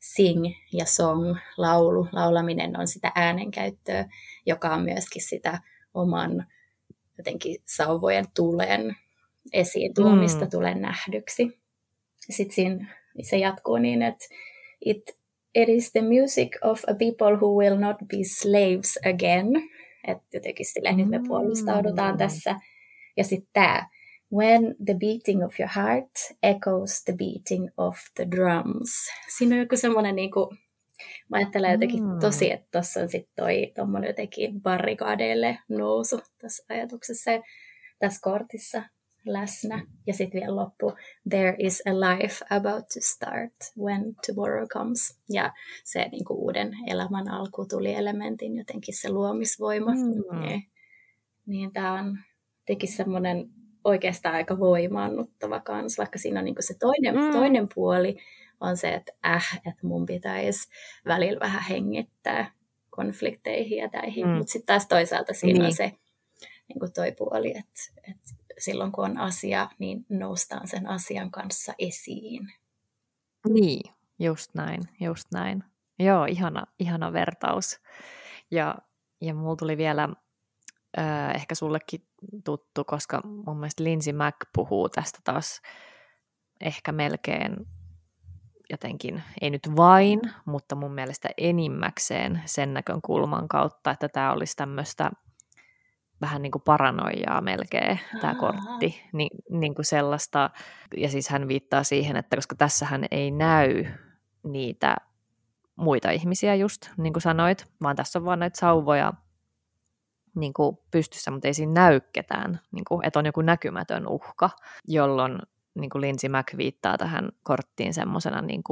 Speaker 2: sing ja song, laulu, laulaminen on sitä äänenkäyttöä, joka on myöskin sitä oman jotenkin sauvojen tulen esiin tuomista mm. tulen nähdyksi. Sitten siinä se jatkuu niin, että it, it is the music of a people who will not be slaves again. Että jotenkin sillä nyt me puolustaudutaan mm. tässä. Ja sitten tämä, when the beating of your heart echoes the beating of the drums. Siinä on joku semmoinen niin kuin, Mä ajattelen jotenkin mm. tosi, että tuossa on sitten toi tuommoinen jotenkin barrikaadeille nousu tässä ajatuksessa ja tässä kortissa läsnä. Ja sitten vielä loppu, there is a life about to start when tomorrow comes. Ja se niin kuin uuden elämän alku tuli elementin jotenkin se luomisvoima. Mm. Niin, niin tämä on teki semmoinen oikeastaan aika voimaannuttava kans, vaikka siinä on niin se toinen, mm. toinen puoli, on se, että äh, että mun pitäisi välillä vähän hengittää konflikteihin ja täihin, mm. mutta sitten taas toisaalta siinä niin. on se niin kuin toi puoli, että, että silloin kun on asia, niin noustaan sen asian kanssa esiin.
Speaker 1: Niin, just näin, just näin. Joo, ihana, ihana vertaus. Ja, ja mulla tuli vielä äh, ehkä sullekin tuttu, koska mun mielestä Lindsay Mack puhuu tästä taas ehkä melkein jotenkin, ei nyt vain, mutta mun mielestä enimmäkseen sen näkökulman kautta, että tämä olisi tämmöistä vähän niin kuin paranoijaa melkein tämä kortti, Ni, niin kuin sellaista, ja siis hän viittaa siihen, että koska tässähän ei näy niitä muita ihmisiä just, niin kuin sanoit, vaan tässä on vaan näitä sauvoja niin kuin pystyssä, mutta ei siinä näy ketään, niin kuin, että on joku näkymätön uhka, jolloin niin kuin Lindsay Mac viittaa tähän korttiin semmoisena, niin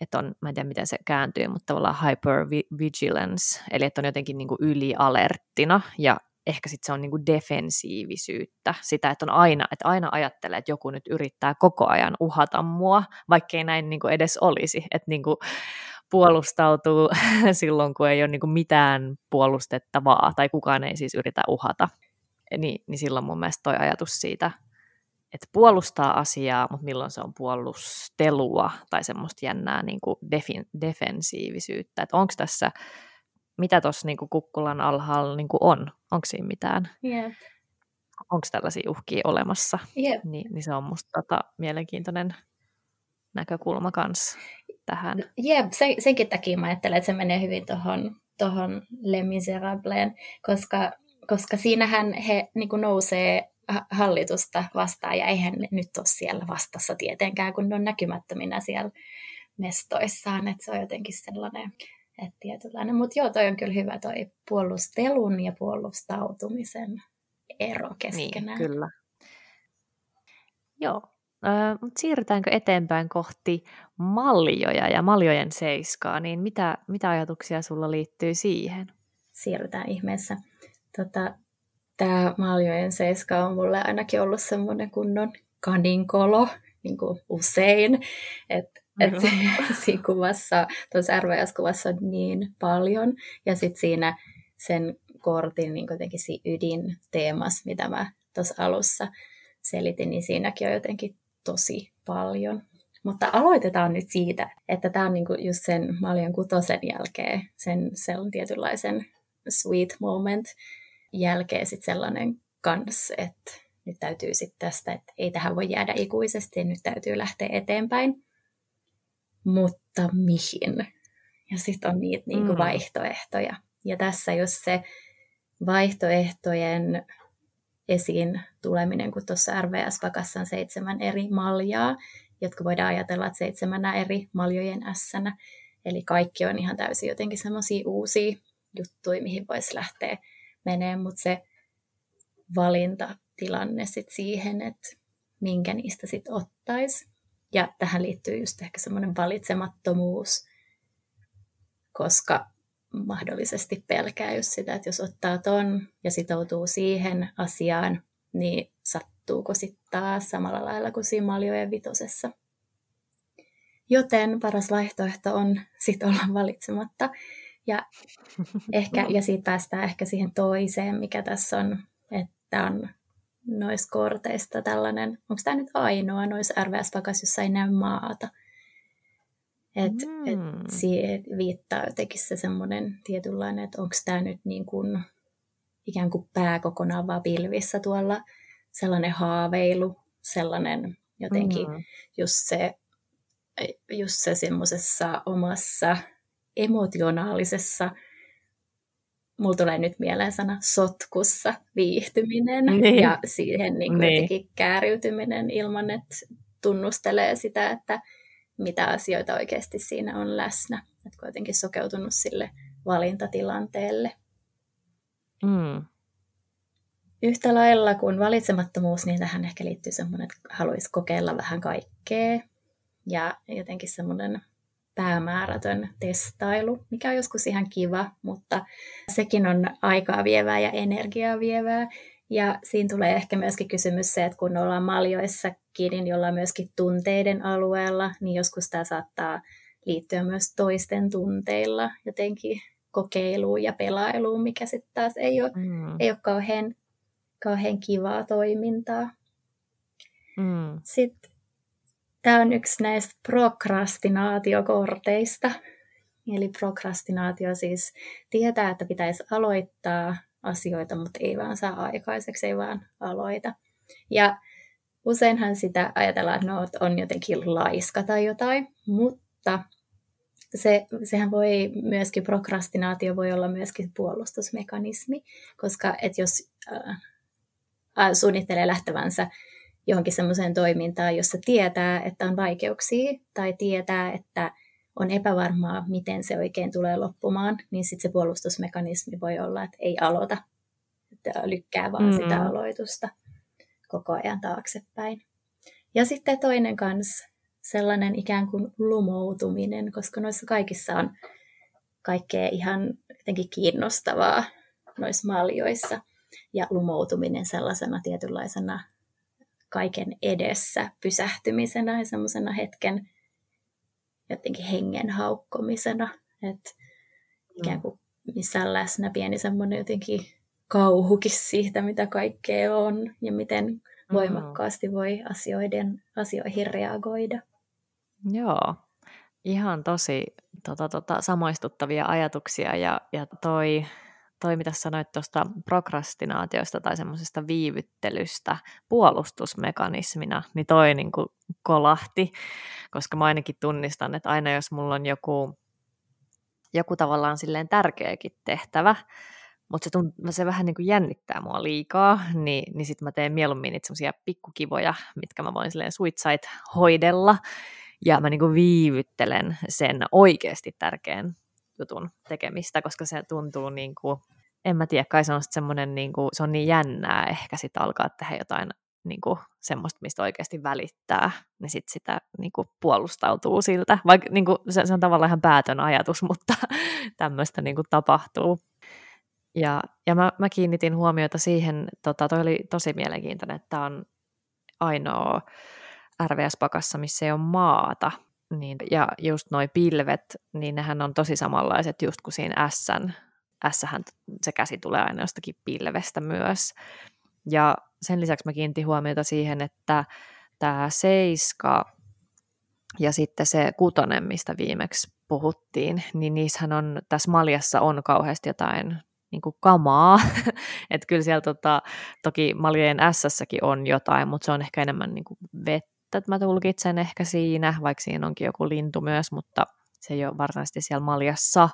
Speaker 1: että on, mä en tiedä miten se kääntyy, mutta tavallaan hypervigilance, eli että on jotenkin niin kuin ylialerttina ja ehkä sitten se on niin kuin defensiivisyyttä, sitä, että on aina, että aina ajattelee, että joku nyt yrittää koko ajan uhata mua, vaikkei näin niin kuin edes olisi, että niin kuin puolustautuu silloin, kun ei ole niin mitään puolustettavaa, tai kukaan ei siis yritä uhata. Niin, niin silloin mun mielestä toi ajatus siitä, että puolustaa asiaa, mutta milloin se on puolustelua tai semmoista jännää niin kuin defin, defensiivisyyttä. Että onko tässä, mitä tuossa niin kukkulan alhaalla niin on? Onko siinä mitään?
Speaker 2: Yep.
Speaker 1: Onko tällaisia uhkia olemassa?
Speaker 2: Yep.
Speaker 1: Niin, niin se on musta tota, mielenkiintoinen näkökulma kanssa tähän.
Speaker 2: Jep, se, senkin takia mä ajattelen, että se menee hyvin tuohon tohon Le Miserableen, koska, koska siinähän he niin nousee hallitusta vastaan, ja eihän ne nyt ole siellä vastassa tietenkään, kun ne on näkymättöminä siellä mestoissaan, että se on jotenkin sellainen, että tietynlainen. Mutta joo, toi on kyllä hyvä toi puolustelun ja puolustautumisen ero keskenään.
Speaker 1: Niin, kyllä. Joo, mutta siirrytäänkö eteenpäin kohti maljoja ja maljojen seiskaa, niin mitä, mitä ajatuksia sulla liittyy siihen?
Speaker 2: Siirrytään ihmeessä. Tota, tämä Maljojen seiska on mulle ainakin ollut semmoinen kunnon kaninkolo, niin kuin usein. Että et siinä kuvassa, tuossa RVS-kuvassa on niin paljon. Ja sitten siinä sen kortin niin jotenkin ydin teemas, mitä mä tuossa alussa selitin, niin siinäkin on jotenkin tosi paljon. Mutta aloitetaan nyt siitä, että tämä on niinku just sen Maljan kutosen jälkeen, sen, sen tietynlaisen sweet moment, jälkeen sitten sellainen kans, että nyt täytyy sitten tästä, että ei tähän voi jäädä ikuisesti, nyt täytyy lähteä eteenpäin. Mutta mihin? Ja sitten on niitä niinku mm. vaihtoehtoja. Ja tässä jos se vaihtoehtojen esiin tuleminen, kun tuossa RVS-pakassa on seitsemän eri maljaa, jotka voidaan ajatella, että seitsemänä eri maljojen ässänä. Eli kaikki on ihan täysin jotenkin semmoisia uusia juttuja, mihin voisi lähteä menee, mutta se valintatilanne sit siihen, että minkä niistä sitten ottaisi. Ja tähän liittyy just ehkä semmoinen valitsemattomuus, koska mahdollisesti pelkää just sitä, että jos ottaa ton ja sitoutuu siihen asiaan, niin sattuuko sitten taas samalla lailla kuin siinä maljojen vitosessa. Joten paras vaihtoehto on sitten olla valitsematta ja, ehkä, ja siitä päästään ehkä siihen toiseen, mikä tässä on, että on noista korteista tällainen, onko tämä nyt ainoa noissa RVS-pakas, jossa ei näy maata. Et, mm. et siihen viittaa jotenkin se semmoinen tietynlainen, että onko tämä nyt niin kuin ikään kuin pää kokonaan vaan pilvissä tuolla, sellainen haaveilu, sellainen jotenkin mm. just se, just se semmoisessa omassa emotionaalisessa, mulla tulee nyt mieleen sana sotkussa viihtyminen niin. ja siihen niin kuin niin. jotenkin kääriytyminen ilman, että tunnustelee sitä, että mitä asioita oikeasti siinä on läsnä. Että kuitenkin sokeutunut sille valintatilanteelle. Mm. Yhtä lailla kuin valitsemattomuus, niin tähän ehkä liittyy semmoinen, että haluaisi kokeilla vähän kaikkea. Ja jotenkin semmoinen päämäärätön testailu, mikä on joskus ihan kiva, mutta sekin on aikaa vievää ja energiaa vievää. Ja siinä tulee ehkä myöskin kysymys se, että kun ollaan maljoissa kiinni, niin ollaan myöskin tunteiden alueella, niin joskus tämä saattaa liittyä myös toisten tunteilla jotenkin kokeiluun ja pelailuun, mikä sitten taas ei ole, mm. ei ole kauhean, kauhean kivaa toimintaa. Mm. Sitten tämä on yksi näistä prokrastinaatiokorteista. Eli prokrastinaatio siis tietää, että pitäisi aloittaa asioita, mutta ei vaan saa aikaiseksi, ei vaan aloita. Ja useinhan sitä ajatellaan, että no, on jotenkin laiska tai jotain, mutta se, sehän voi myöskin, prokrastinaatio voi olla myöskin puolustusmekanismi, koska et jos äh, suunnittelee lähtevänsä johonkin semmoiseen toimintaan, jossa tietää, että on vaikeuksia tai tietää, että on epävarmaa, miten se oikein tulee loppumaan, niin sitten se puolustusmekanismi voi olla, että ei aloita, että lykkää vaan mm-hmm. sitä aloitusta koko ajan taaksepäin. Ja sitten toinen kans sellainen ikään kuin lumoutuminen, koska noissa kaikissa on kaikkea ihan jotenkin kiinnostavaa noissa maljoissa. Ja lumoutuminen sellaisena tietynlaisena kaiken edessä pysähtymisenä ja semmoisena hetken jotenkin hengen haukkomisena, että ikään kuin missään läsnä pieni semmoinen jotenkin kauhukin siitä, mitä kaikkea on ja miten mm. voimakkaasti voi asioiden, asioihin reagoida.
Speaker 1: Joo, ihan tosi tota, tota, samaistuttavia ajatuksia ja, ja toi, toi, mitä sanoit tuosta prokrastinaatiosta tai semmoisesta viivyttelystä puolustusmekanismina, niin toi niin kuin kolahti, koska mä ainakin tunnistan, että aina jos mulla on joku, joku tavallaan silleen tärkeäkin tehtävä, mutta se, tunt, se vähän niin kuin jännittää mua liikaa, niin, niin sitten mä teen mieluummin niitä semmoisia pikkukivoja, mitkä mä voin silleen suitsait hoidella, ja mä niin kuin viivyttelen sen oikeasti tärkeän jutun tekemistä, koska se tuntuu niin kuin, en mä tiedä, kai se on semmoinen, niin kuin, se on niin jännää ehkä sitten alkaa tehdä jotain niin kuin, semmoista, mistä oikeasti välittää, niin sitten sitä niin kuin, puolustautuu siltä. Vaikka niin kuin, se, se on tavallaan ihan päätön ajatus, mutta tämmöistä niin kuin, tapahtuu. Ja, ja mä, mä kiinnitin huomiota siihen, tota, toi oli tosi mielenkiintoinen, että on ainoa RVS-pakassa, missä ei ole maata. Niin, ja just noi pilvet, niin nehän on tosi samanlaiset just kuin siinä S-hän. S-hän se käsi tulee aina jostakin pilvestä myös. Ja sen lisäksi mä kiinnitin huomiota siihen, että tämä seiska ja sitten se kutonen, mistä viimeksi puhuttiin, niin niissähän on, tässä maljassa on kauheasti jotain niin kuin kamaa. että kyllä siellä tota, toki maljojen s on jotain, mutta se on ehkä enemmän niin kuin vettä että mä tulkitsen ehkä siinä, vaikka siinä onkin joku lintu myös, mutta se ei ole varsinaisesti siellä maljassa,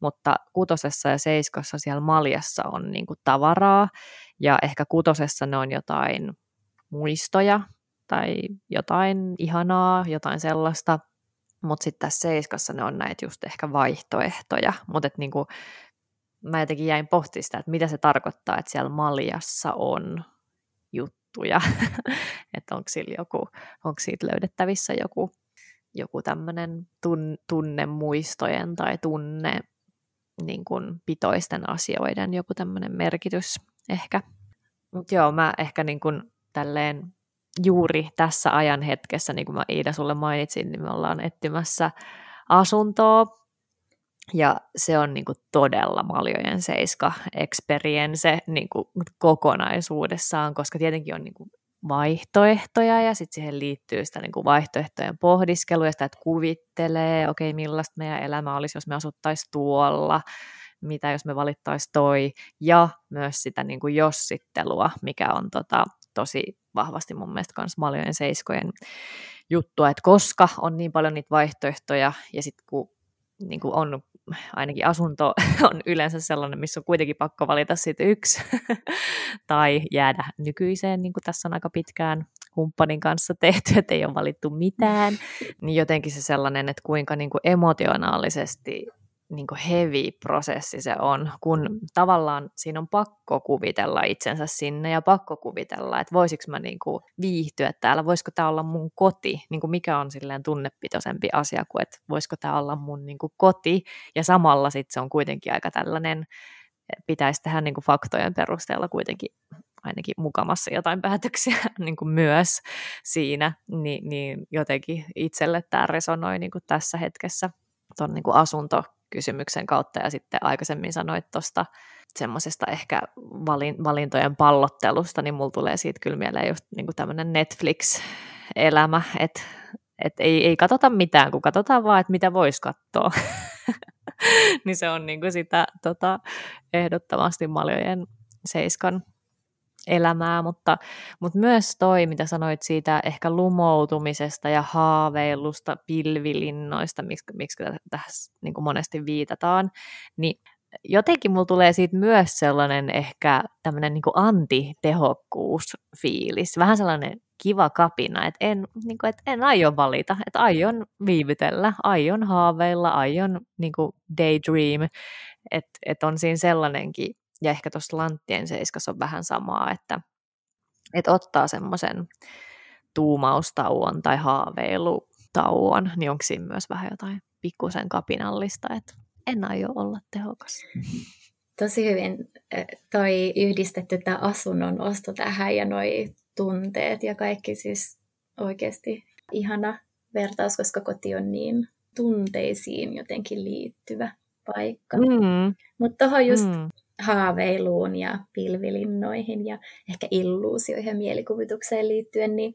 Speaker 1: mutta kutosessa ja seiskossa siellä maljassa on niin kuin tavaraa, ja ehkä kutosessa ne on jotain muistoja tai jotain ihanaa, jotain sellaista, mutta sitten tässä seiskassa ne on näitä just ehkä vaihtoehtoja, mutta niin kuin, mä jotenkin jäin pohtimaan sitä, että mitä se tarkoittaa, että siellä maljassa on juttu juttuja, että onko, sillä joku, onko siitä löydettävissä joku, joku tämmöinen tun, tunnemuistojen tai tunne niin kuin pitoisten asioiden joku tämmöinen merkitys ehkä. Mutta joo, mä ehkä niin kuin tälleen juuri tässä ajan hetkessä, niin kuin mä Iida sulle mainitsin, niin me ollaan etsimässä asuntoa ja se on niin kuin todella maljojen seiska experience niin kuin kokonaisuudessaan, koska tietenkin on niin kuin vaihtoehtoja ja sitten siihen liittyy sitä niin kuin vaihtoehtojen pohdiskelua ja sitä, että kuvittelee, okei okay, millaista meidän elämä olisi, jos me asuttaisiin tuolla, mitä jos me valittaisiin toi, ja myös sitä niin kuin jossittelua, mikä on tota, tosi vahvasti mun mielestä myös maljojen seiskojen juttua, että koska on niin paljon niitä vaihtoehtoja, ja sitten kun niin kuin on ainakin asunto on yleensä sellainen, missä on kuitenkin pakko valita siitä yksi tai jäädä nykyiseen, niin kuin tässä on aika pitkään kumppanin kanssa tehty, että ei ole valittu mitään, niin jotenkin se sellainen, että kuinka niin kuin emotionaalisesti niin kuin heavy prosessi se on, kun tavallaan siinä on pakko kuvitella itsensä sinne ja pakko kuvitella, että voisiko mä niin kuin viihtyä täällä, voisiko tämä olla mun koti, niin kuin mikä on silleen tunnepitoisempi asia kuin, että voisiko tämä olla mun niin kuin koti, ja samalla sitten se on kuitenkin aika tällainen, pitäisi tehdä niin kuin faktojen perusteella kuitenkin ainakin mukamassa jotain päätöksiä niin kuin myös siinä, niin, niin jotenkin itselle tämä resonoi niin kuin tässä hetkessä tuon niin asunto kysymyksen kautta ja sitten aikaisemmin sanoit tuosta semmoisesta ehkä valin, valintojen pallottelusta, niin mulla tulee siitä kyllä mieleen just niin tämmöinen Netflix-elämä, että et ei, ei katsota mitään, kun katsotaan vaan, että mitä voisi katsoa. niin se on niin kuin sitä tota, ehdottomasti maljojen seiskan elämää, mutta, mutta myös toi, mitä sanoit siitä ehkä lumoutumisesta ja haaveilusta, pilvilinnoista, miksi, miksi tässä niin kuin monesti viitataan, niin jotenkin mulla tulee siitä myös sellainen ehkä tämmöinen niin antitehokkuusfiilis, vähän sellainen kiva kapina, että en, niin kuin, että en aio valita, että aion viivytellä, aion haaveilla, aion niin kuin daydream, että, että on siinä sellainenkin ja ehkä tuossa Lanttien seiskassa on vähän samaa, että, että ottaa semmoisen tuumaustauon tai haaveilutauon, niin onko siinä myös vähän jotain pikkusen kapinallista, että en aio olla tehokas.
Speaker 2: Tosi hyvin toi yhdistetty tämä asunnon osto tähän ja noi tunteet ja kaikki siis oikeasti ihana vertaus, koska koti on niin tunteisiin jotenkin liittyvä paikka. Mm. Mutta tuohon just mm haaveiluun ja pilvilinnoihin ja ehkä illuusioihin ja mielikuvitukseen liittyen, niin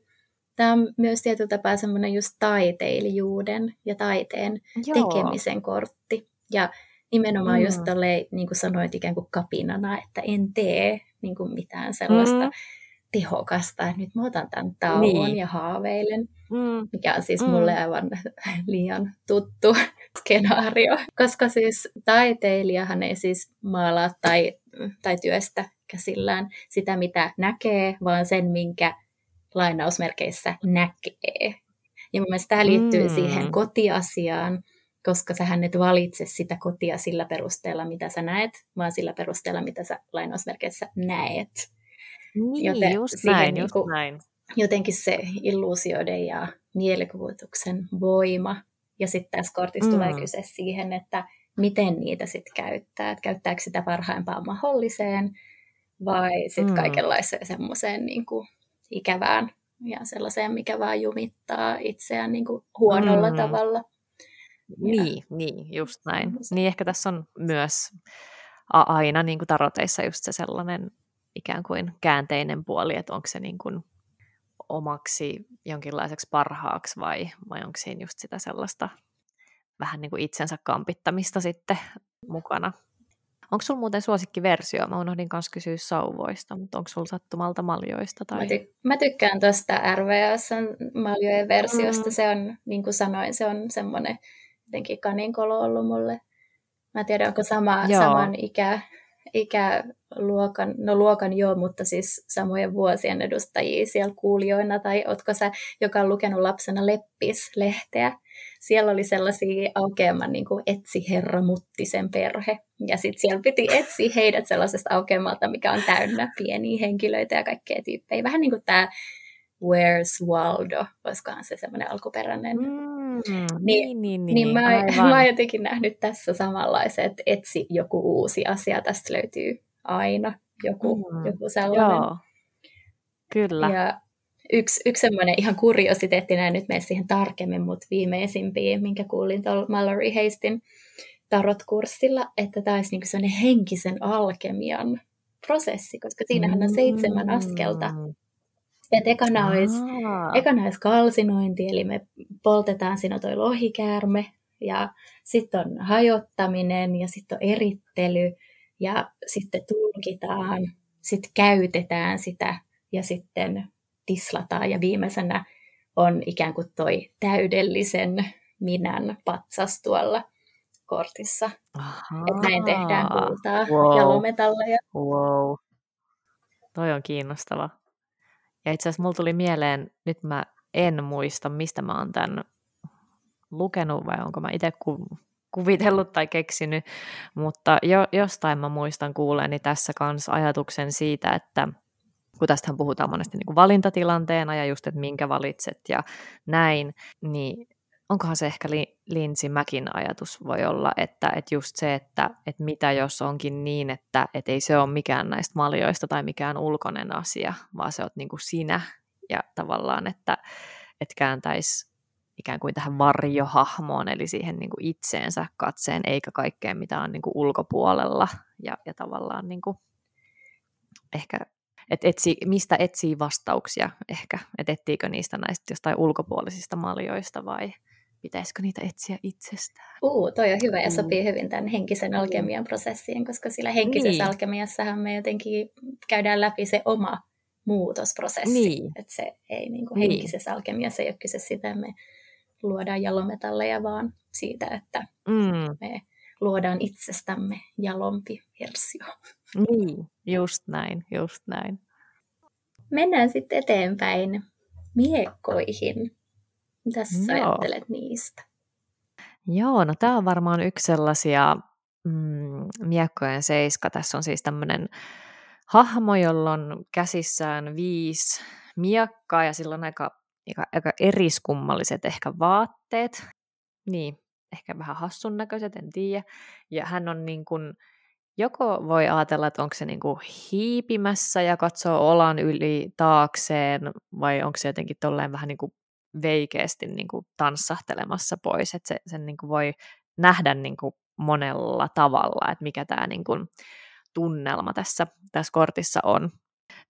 Speaker 2: tämä on myös tietyllä tapaa semmoinen just taiteilijuuden ja taiteen Joo. tekemisen kortti. Ja nimenomaan mm. just tolleen, niin kuin sanoit, ikään kuin kapinana, että en tee niin kuin mitään sellaista mm. Tehokasta, että nyt mä otan tämän tauon niin. ja haaveilen, mm. mikä on siis mm. mulle aivan liian tuttu skenaario, koska siis taiteilijahan ei siis maalaa tai, tai työstä käsillään sitä, mitä näkee, vaan sen, minkä lainausmerkeissä näkee. Ja mun mielestä tämä liittyy mm. siihen kotiasiaan, koska sähän et valitse sitä kotia sillä perusteella, mitä sä näet, vaan sillä perusteella, mitä sä lainausmerkeissä näet.
Speaker 1: Niin, Joten just näin, just niin näin.
Speaker 2: Jotenkin se illuusioiden ja mielikuvituksen voima ja sitten tässä kortissa mm. tulee kyse siihen, että miten niitä sitten käyttää. Että käyttääkö sitä parhaimpaan mahdolliseen vai sitten mm. kaikenlaiseen semmoiseen niin ikävään ja sellaiseen, mikä vaan jumittaa itseään niin kuin huonolla mm. tavalla.
Speaker 1: Niin, ja. niin, just näin. Niin ehkä tässä on myös aina niin kuin taroteissa just se sellainen ikään kuin käänteinen puoli, että onko se niin kuin omaksi jonkinlaiseksi parhaaksi vai, vai onko siinä just sitä sellaista vähän niin kuin itsensä kampittamista sitten mukana. Onko sulla muuten suosikkiversio? Mä unohdin kanssa kysyä sauvoista, mutta onko sulla sattumalta maljoista? Tai...
Speaker 2: Mä, ty- mä tykkään tuosta RVS maljojen versiosta. Mm. Se on, niin kuin sanoin, se on semmoinen jotenkin kaninkolo ollut mulle. Mä tiedän, onko sama, saman ikä, ikäluokan, no luokan joo, mutta siis samojen vuosien edustajia siellä kuulijoina, tai ootko sä, joka on lukenut lapsena Leppis-lehteä, siellä oli sellaisia aukeaman niin kuin etsi herra Muttisen perhe, ja sitten siellä piti etsiä heidät sellaisesta aukeamalta, mikä on täynnä pieniä henkilöitä ja kaikkea tyyppejä. Vähän niin kuin tämä Where's Waldo, olisikohan se semmoinen alkuperäinen. Mm,
Speaker 1: niin, niin, niin, niin,
Speaker 2: niin mä, mä oon jotenkin nähnyt tässä samanlaisen, että etsi joku uusi asia, tästä löytyy aina joku, mm, joku sellainen. Joo,
Speaker 1: kyllä.
Speaker 2: Ja yksi, yksi semmoinen ihan kuriositeetti, näin nyt mene siihen tarkemmin, mutta viimeisimpiä, minkä kuulin tuolla Mallory Hastin tarot-kurssilla, että tämä olisi niin sellainen henkisen alkemian prosessi, koska siinähän on seitsemän askelta. Et ekana olisi, ekana olisi kalsinointi, eli me poltetaan siinä toi lohikäärme, ja sitten on hajottaminen ja sitten on erittely ja sitten tulkitaan, sitten käytetään sitä ja sitten tislataan ja viimeisenä on ikään kuin toi täydellisen minän patsas tuolla kortissa. Että näin tehdään kultaa wow. ja lometalleja.
Speaker 1: Wow. Toi on kiinnostava. Ja itse asiassa mulla tuli mieleen, nyt mä en muista, mistä mä oon tämän lukenut vai onko mä itse ku- kuvitellut tai keksinyt, mutta jo, jostain mä muistan kuuleeni tässä kanssa ajatuksen siitä, että kun tästähän puhutaan monesti niin kuin valintatilanteena ja just, että minkä valitset ja näin, niin onkohan se ehkä Linsi Mäkin ajatus voi olla, että, että just se, että, että mitä jos onkin niin, että, että ei se ole mikään näistä maljoista tai mikään ulkoinen asia, vaan se oot niin sinä ja tavallaan, että, että kääntäisi ikään kuin tähän varjohahmoon, eli siihen niin kuin itseensä katseen, eikä kaikkeen, mitä on niin kuin ulkopuolella. Ja, ja tavallaan niin kuin ehkä että etsi, mistä etsii vastauksia ehkä, että etsiikö niistä näistä jostain ulkopuolisista maljoista vai pitäisikö niitä etsiä itsestään?
Speaker 2: Uu, toi on hyvä ja sopii hyvin tämän henkisen alkemian prosessiin, koska sillä henkisessä niin. alkemiassahan me jotenkin käydään läpi se oma muutosprosessi. Niin. Että se ei niin kuin niin. henkisessä alkemiassa ei ole kyse sitä, että me luodaan jalometalleja, vaan siitä, että mm. me luodaan itsestämme jalompi versio.
Speaker 1: Niin, just näin, just näin.
Speaker 2: Mennään sitten eteenpäin miekkoihin. Mitä sä no. ajattelet niistä?
Speaker 1: Joo, no tämä on varmaan yksi sellaisia mm, miekkojen seiska. Tässä on siis tämmöinen hahmo, jolla on käsissään viisi miekkaa ja sillä on aika, aika, aika eriskummalliset ehkä vaatteet. Niin, ehkä vähän hassun näköiset, en tiedä. Ja hän on niin kuin, joko voi ajatella, että onko se niin kuin hiipimässä ja katsoo olan yli taakseen, vai onko se jotenkin tolleen vähän niin kuin veikeästi niin kuin tanssahtelemassa pois, että se, sen niin kuin voi nähdä niin kuin monella tavalla, että mikä tämä niin kuin tunnelma tässä, tässä kortissa on.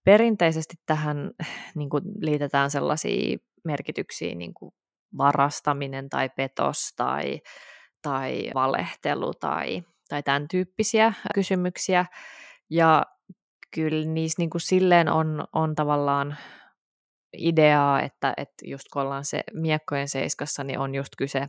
Speaker 1: Perinteisesti tähän niin kuin liitetään sellaisia merkityksiä niin kuin varastaminen tai petos tai, tai valehtelu tai, tai tämän tyyppisiä kysymyksiä. Ja kyllä niissä niin kuin silleen on, on tavallaan ideaa, että, että just kun ollaan se miekkojen seiskassa, niin on just kyse,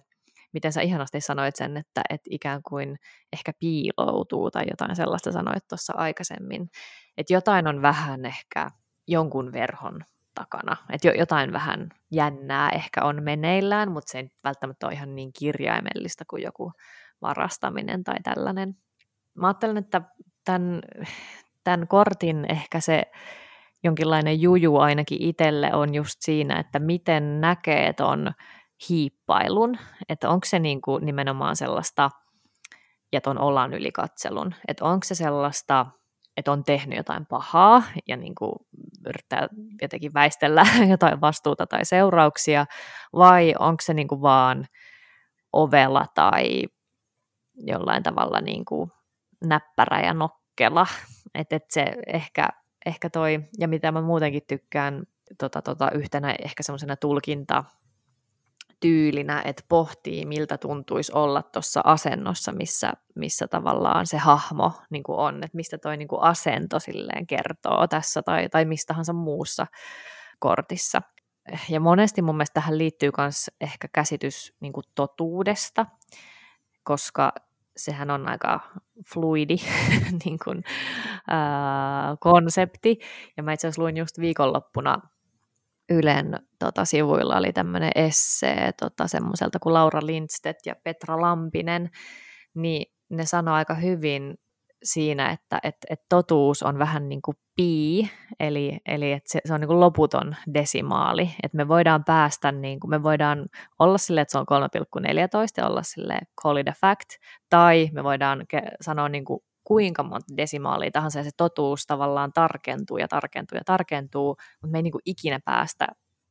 Speaker 1: miten sä ihanasti sanoit sen, että, että ikään kuin ehkä piiloutuu tai jotain sellaista sanoit tuossa aikaisemmin, että jotain on vähän ehkä jonkun verhon takana, että jotain vähän jännää ehkä on meneillään, mutta se ei välttämättä ole ihan niin kirjaimellista kuin joku varastaminen tai tällainen. Mä ajattelen, että tämän, tämän kortin ehkä se jonkinlainen juju ainakin itselle on just siinä, että miten näkee ton hiippailun, että onko se niin kuin nimenomaan sellaista, ja ton olan ylikatselun, että onko se sellaista, että on tehnyt jotain pahaa ja niin kuin yrittää jotenkin väistellä jotain vastuuta tai seurauksia, vai onko se niin kuin vaan ovela tai jollain tavalla niin kuin näppärä ja nokkela, että et se ehkä ehkä toi, ja mitä mä muutenkin tykkään tota, tota, yhtenä ehkä semmoisena tulkinta tyylinä, että pohtii, miltä tuntuisi olla tuossa asennossa, missä, missä tavallaan se hahmo niin on, että mistä toi niin asento silleen kertoo tässä tai, tai mistahansa muussa kortissa. Ja monesti mun mielestä tähän liittyy myös ehkä käsitys niin totuudesta, koska sehän on aika fluidi niin kuin, ää, konsepti. Ja mä itse asiassa luin just viikonloppuna Ylen tota, sivuilla oli tämmöinen essee tota, semmoiselta kuin Laura Lindstedt ja Petra Lampinen, niin ne sanoi aika hyvin siinä, että et, et totuus on vähän niin kuin pi, eli, eli että se, se on niin kuin loputon desimaali, että me voidaan päästä, niin kuin, me voidaan olla sille, että se on 3,14 ja olla sille call it a fact, tai me voidaan ke- sanoa niin kuin kuinka monta desimaalia tahansa, ja se totuus tavallaan tarkentuu ja tarkentuu ja tarkentuu, mutta me ei niin kuin ikinä päästä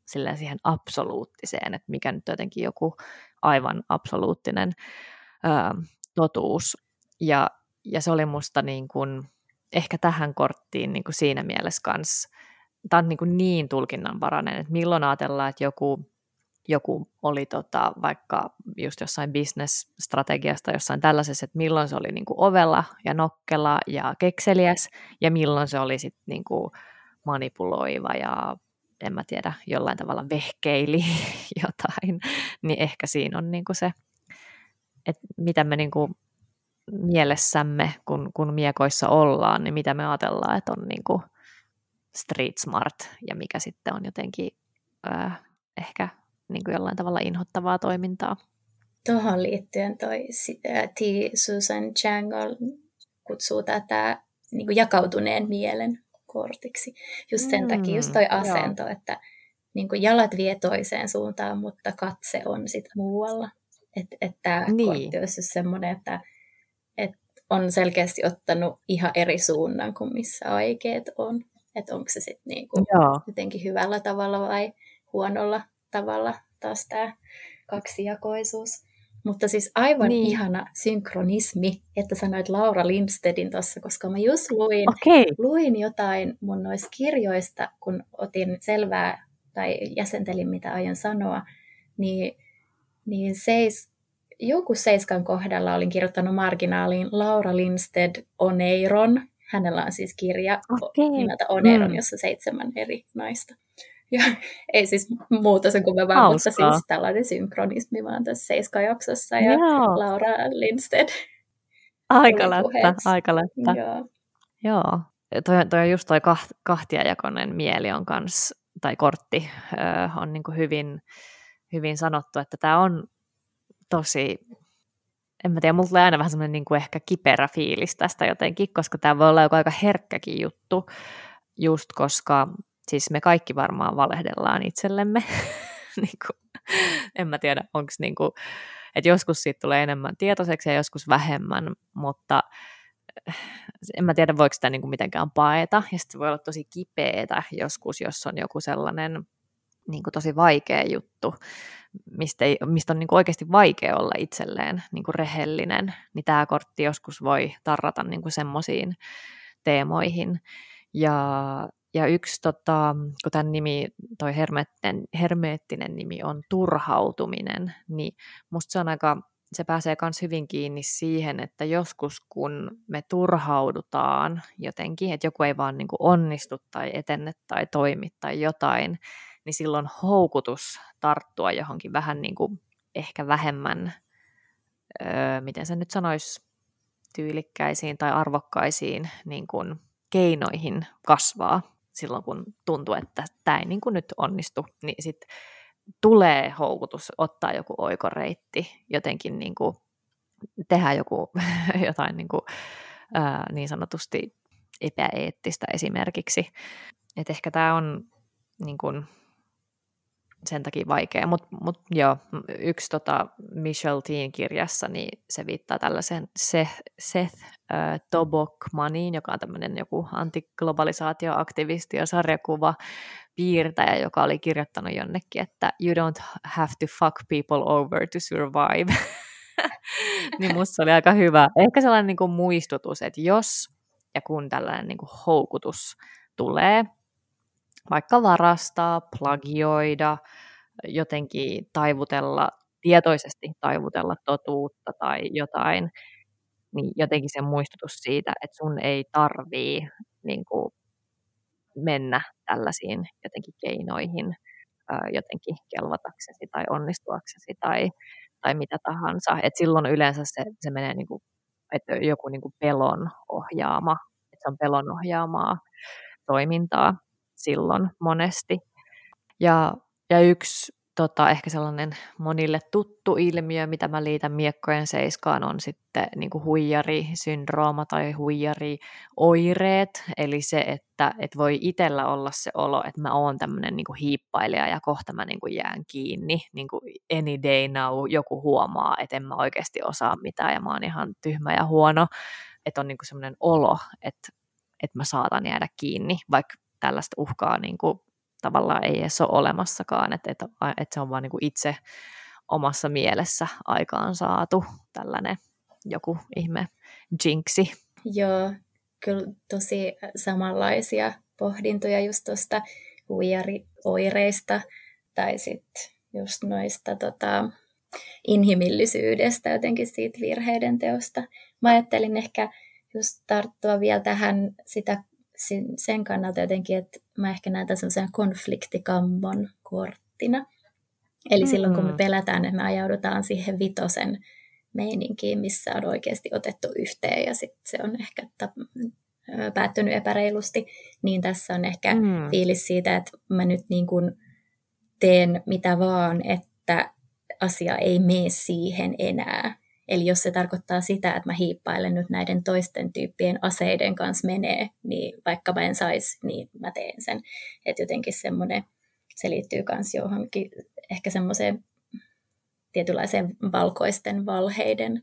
Speaker 1: silleen siihen absoluuttiseen, että mikä nyt jotenkin joku aivan absoluuttinen ö, totuus. Ja ja se oli musta niin kuin, ehkä tähän korttiin niin kuin siinä mielessä kanssa, tämä on niin, kuin niin tulkinnanvarainen, että milloin ajatellaan, että joku joku oli tota, vaikka just jossain business-strategiasta, jossain tällaisessa, että milloin se oli niin kuin ovella ja nokkela ja kekseliäs, ja milloin se oli sitten niin kuin manipuloiva ja en mä tiedä, jollain tavalla vehkeili jotain, niin ehkä siinä on niin kuin se, että mitä me niin kuin mielessämme, kun, kun miekoissa ollaan, niin mitä me ajatellaan, että on niin kuin street smart ja mikä sitten on jotenkin äh, ehkä niin kuin jollain tavalla inhottavaa toimintaa.
Speaker 2: Tuohon liittyen toi T. Susan Changel kutsuu tätä niin kuin jakautuneen mielen kortiksi. Just sen mm, takia, just toi asento, joo. että niin kuin jalat vie toiseen suuntaan, mutta katse on sitten muualla. Että et tämä niin. kortti olisi semmoinen, että et on selkeästi ottanut ihan eri suunnan kuin missä aikeet on. Että onko se sitten niinku jotenkin hyvällä tavalla vai huonolla tavalla taas tämä kaksijakoisuus. Mutta siis aivan niin. ihana synkronismi, että sanoit Laura Lindstedin tuossa, koska mä just luin, okay. luin jotain mun noista kirjoista, kun otin selvää tai jäsentelin, mitä aion sanoa, niin, niin seis, joku seiskan kohdalla olin kirjoittanut marginaaliin Laura Lindsted Oneiron. Hänellä on siis kirja okay. nimeltä Oneiron, mm. jossa seitsemän eri naista. Ja ei siis muuta sen kummempaa, mutta siis tällainen synkronismi vaan tässä Seiska-jaksossa ja Joo. Laura Lindsted.
Speaker 1: Aika lättä, aika lättä. Joo. Joo. Toi, toi just toi kaht, kahtiajakoinen mieli on kans, tai kortti ö, on niin hyvin, hyvin sanottu, että tämä on tosi, en mä tiedä, mulla tulee aina vähän semmoinen niin kuin ehkä kiperä fiilis tästä jotenkin, koska tämä voi olla joku aika herkkäkin juttu, just koska siis me kaikki varmaan valehdellaan itsellemme. niin kuin, en mä tiedä, onko niin kuin, että joskus siitä tulee enemmän tietoiseksi ja joskus vähemmän, mutta eh, en mä tiedä, voiko sitä niin kuin mitenkään paeta, ja sitten voi olla tosi kipeätä joskus, jos on joku sellainen niin kuin tosi vaikea juttu, mistä, ei, mistä on niin kuin oikeasti vaikea olla itselleen niin kuin rehellinen, niin tämä kortti joskus voi tarrata niin kuin semmoisiin teemoihin. Ja ja yksi, tota, kun tämän nimi, toi hermeettinen, hermeettinen nimi on turhautuminen, niin musta se on aika, se pääsee myös hyvin kiinni siihen, että joskus kun me turhaudutaan jotenkin, että joku ei vaan niin kuin onnistu tai etenne tai toimi tai jotain, niin silloin houkutus tarttua johonkin vähän niin kuin ehkä vähemmän, öö, miten se nyt sanoisi, tyylikkäisiin tai arvokkaisiin niin kuin keinoihin kasvaa silloin, kun tuntuu, että tämä ei niin kuin nyt onnistu, niin sitten tulee houkutus ottaa joku oikoreitti, jotenkin niin kuin tehdä joku jotain niin, kuin, ää, niin sanotusti epäeettistä esimerkiksi. Et ehkä tämä on niin kuin, sen takia vaikea. Mutta mut, joo, yksi tota Michelle Teen kirjassa, niin se viittaa tällaisen Seth, Seth äh, Tobokmaniin, joka on tämmöinen joku antiglobalisaatioaktivisti ja sarjakuva piirtäjä, joka oli kirjoittanut jonnekin, että you don't have to fuck people over to survive. niin musta oli aika hyvä. Ehkä sellainen niin kuin muistutus, että jos ja kun tällainen niin kuin houkutus tulee, vaikka varastaa, plagioida, jotenkin taivutella, tietoisesti taivutella totuutta tai jotain, niin jotenkin se muistutus siitä, että sun ei tarvii niin kuin, mennä tällaisiin jotenkin keinoihin jotenkin kelvataksesi tai onnistuaksesi tai, tai mitä tahansa. Et silloin yleensä se, se menee niin kuin, että joku niin kuin pelon ohjaama, että se on pelon ohjaamaa toimintaa silloin monesti. Ja, ja yksi tota, ehkä sellainen monille tuttu ilmiö, mitä mä liitän miekkojen seiskaan, on sitten niin huijarisyndrooma tai huijarioireet. Eli se, että et voi itsellä olla se olo, että mä oon tämmöinen niin hiippailija ja kohta mä niin kuin jään kiinni. Niin kuin any day now joku huomaa, että en mä oikeasti osaa mitään ja mä oon ihan tyhmä ja huono. Että on niin semmoinen olo, että, että mä saatan jäädä kiinni, vaikka tällaista uhkaa niin kuin, tavallaan ei edes ole olemassakaan, että, että, että se on vaan niin kuin itse omassa mielessä aikaan saatu tällainen joku ihme jinksi.
Speaker 2: Joo, kyllä tosi samanlaisia pohdintoja just tuosta huijarioireista tai sitten just noista tota, inhimillisyydestä, jotenkin siitä virheiden teosta. Mä ajattelin ehkä just tarttua vielä tähän sitä sen kannalta jotenkin, että mä ehkä näen tämän semmoisen konfliktikammon korttina. Eli mm. silloin kun me pelätään, että me ajaudutaan siihen vitosen meininkiin, missä on oikeasti otettu yhteen ja sitten se on ehkä tap- päättynyt epäreilusti, niin tässä on ehkä mm. fiilis siitä, että mä nyt niin kuin teen mitä vaan, että asia ei mene siihen enää. Eli jos se tarkoittaa sitä, että mä hiippailen nyt näiden toisten tyyppien aseiden kanssa menee, niin vaikka mä en saisi, niin mä teen sen. Että jotenkin semmoinen, se liittyy myös johonkin ehkä semmoiseen tietynlaiseen valkoisten valheiden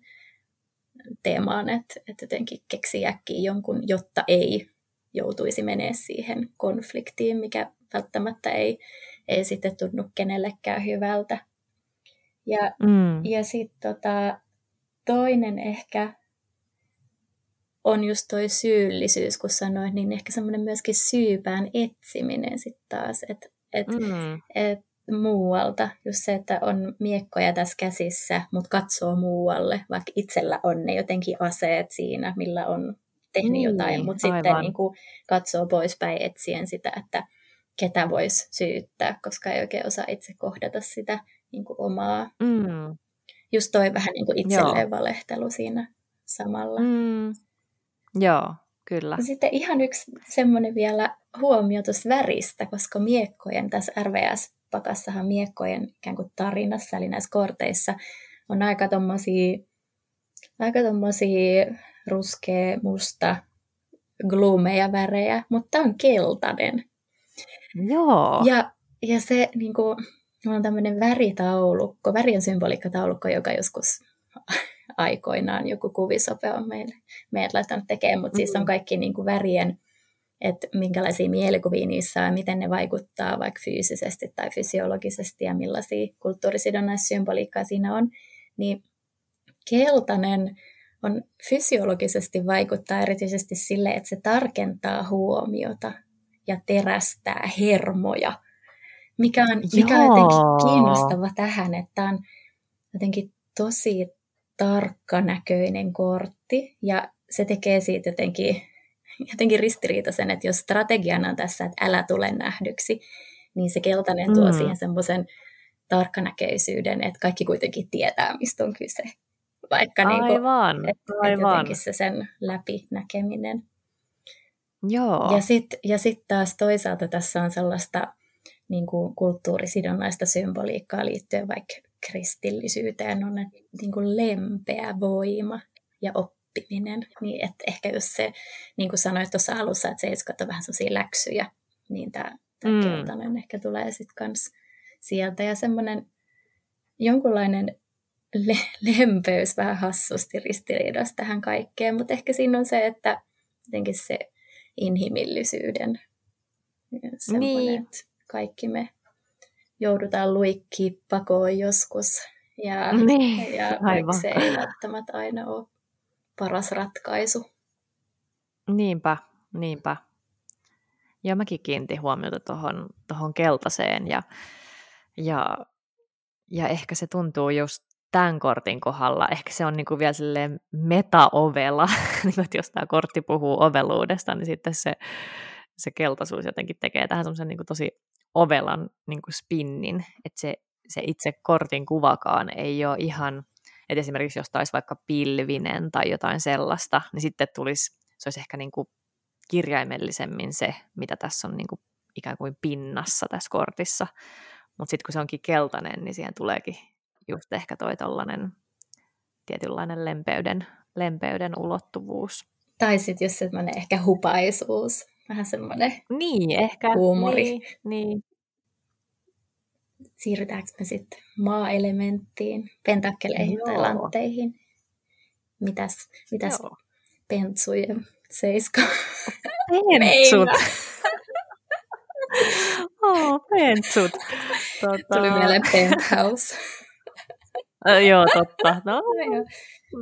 Speaker 2: teemaan, että, että jotenkin keksii äkkiä jonkun, jotta ei joutuisi menee siihen konfliktiin, mikä välttämättä ei, ei sitten tunnu kenellekään hyvältä. Ja, mm. ja sitten tota, toinen ehkä on just toi syyllisyys, kun sanoit, niin ehkä semmoinen myöskin syypään etsiminen sitten taas, että et, mm. et muualta. Just se, että on miekkoja tässä käsissä, mutta katsoo muualle, vaikka itsellä on ne jotenkin aseet siinä, millä on tehnyt niin, jotain, mutta sitten niin kuin katsoo poispäin etsien sitä, että ketä voisi syyttää, koska ei oikein osaa itse kohdata sitä niin kuin omaa. Mm. Just toi vähän niin kuin itselleen Joo. valehtelu siinä samalla. Mm.
Speaker 1: Joo, kyllä.
Speaker 2: Ja sitten ihan yksi semmoinen vielä huomio tuosta väristä, koska miekkojen tässä RVS-pakassahan miekkojen ikään kuin tarinassa, eli näissä korteissa, on aika tommosia, aika tommosia ruskea, musta, glumeja värejä, mutta on keltainen.
Speaker 1: Joo.
Speaker 2: Ja, ja se niin kuin, on tämmöinen väritaulukko, värien symboliikkataulukko, joka joskus aikoinaan joku kuvisope on meille, meidät laittanut tekemään, mutta mm-hmm. siis on mm. kaikki niin kuin värien, että minkälaisia mielikuvia niissä on, miten ne vaikuttaa vaikka fyysisesti tai fysiologisesti ja millaisia kulttuurisidonnaissymboliikkaa siinä on, niin keltainen on fysiologisesti vaikuttaa erityisesti sille, että se tarkentaa huomiota ja terästää hermoja, mikä on, mikä on jotenkin kiinnostava tähän, että on jotenkin tosi tarkkanäköinen kortti ja se tekee siitä jotenkin, jotenkin ristiriitaisen, että jos strategiana on tässä, että älä tule nähdyksi, niin se keltainen mm. tuo siihen semmoisen tarkkanäköisyyden, että kaikki kuitenkin tietää, mistä on kyse. Vaikka
Speaker 1: aivan, niin kuin,
Speaker 2: että, aivan. jotenkin se sen läpinäkeminen.
Speaker 1: Joo.
Speaker 2: Ja sitten ja sit taas toisaalta tässä on sellaista niin kuin kulttuurisidonnaista symboliikkaa liittyen vaikka kristillisyyteen on niin kuin lempeä voima ja oppiminen. Niin että ehkä jos se, niin kuin sanoit tuossa alussa, että seiskat on vähän sellaisia läksyjä, niin tämä, tämä mm. keltainen ehkä tulee sitten kans sieltä. Ja semmoinen jonkunlainen le- lempeys vähän hassusti ristiriidassa tähän kaikkeen, mutta ehkä siinä on se, että jotenkin se inhimillisyyden niin. Kaikki me joudutaan luikkiin pakoon joskus. Ja, niin, ja se ei välttämättä aina ole paras ratkaisu.
Speaker 1: Niinpä, niinpä. Ja mäkin kiinnitin huomiota tuohon tohon keltaiseen ja, ja, ja ehkä se tuntuu just tämän kortin kohdalla, ehkä se on niinku vielä silleen meta-ovela, niinku, että jos tämä kortti puhuu oveluudesta, niin sitten se, se keltaisuus jotenkin tekee tähän semmoisen niinku tosi ovelan niin kuin spinnin, että se, se itse kortin kuvakaan ei ole ihan, että esimerkiksi jos taisi vaikka pilvinen tai jotain sellaista, niin sitten tulisi, se olisi ehkä niin kuin kirjaimellisemmin se, mitä tässä on niin kuin ikään kuin pinnassa tässä kortissa. Mutta sitten kun se onkin keltainen, niin siihen tuleekin just ehkä toi tollainen tietynlainen lempeyden, lempeyden ulottuvuus.
Speaker 2: Tai sitten jos semmoinen ehkä hupaisuus, vähän semmoinen
Speaker 1: niin, ehkä,
Speaker 2: huumori.
Speaker 1: Niin, niin.
Speaker 2: Siirrytäänkö me sitten maa-elementtiin, pentakkeleihin Joo. tai lantteihin? Mitäs, mitäs Joo. pentsujen seiska?
Speaker 1: Pentsut! oh, pentsut.
Speaker 2: Tota... Tuli mieleen penthouse.
Speaker 1: Joo, totta. No,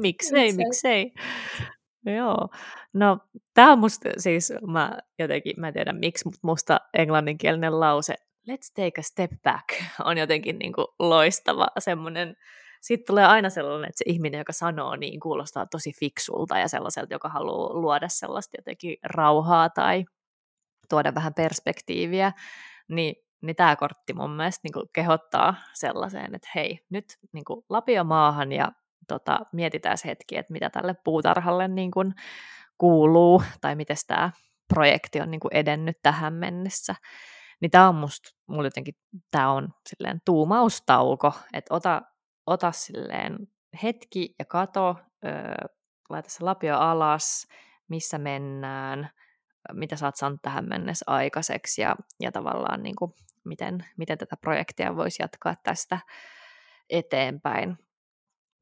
Speaker 1: miksei, miksei. Joo. No, tämä on musta, siis mä jotenkin, mä en tiedä miksi, mutta musta englanninkielinen lause let's take a step back on jotenkin niin kuin loistava semmoinen, sitten tulee aina sellainen, että se ihminen, joka sanoo niin, kuulostaa tosi fiksulta ja sellaiselta, joka haluaa luoda sellaista jotenkin rauhaa tai tuoda vähän perspektiiviä, niin, niin tämä kortti mun mielestä niin kehottaa sellaiseen, että hei, nyt niin lapio maahan ja tota, mietitään hetki, että mitä tälle puutarhalle niin kuin kuuluu tai miten tämä projekti on niin kuin edennyt tähän mennessä. Niin tämä on musta, mulla jotenkin, tämä on silleen tuumaustauko, että ota, ota silleen hetki ja kato, öö, laita se lapio alas, missä mennään, mitä sä oot saanut tähän mennessä aikaiseksi ja, ja tavallaan niin kuin, miten, miten tätä projektia voisi jatkaa tästä eteenpäin.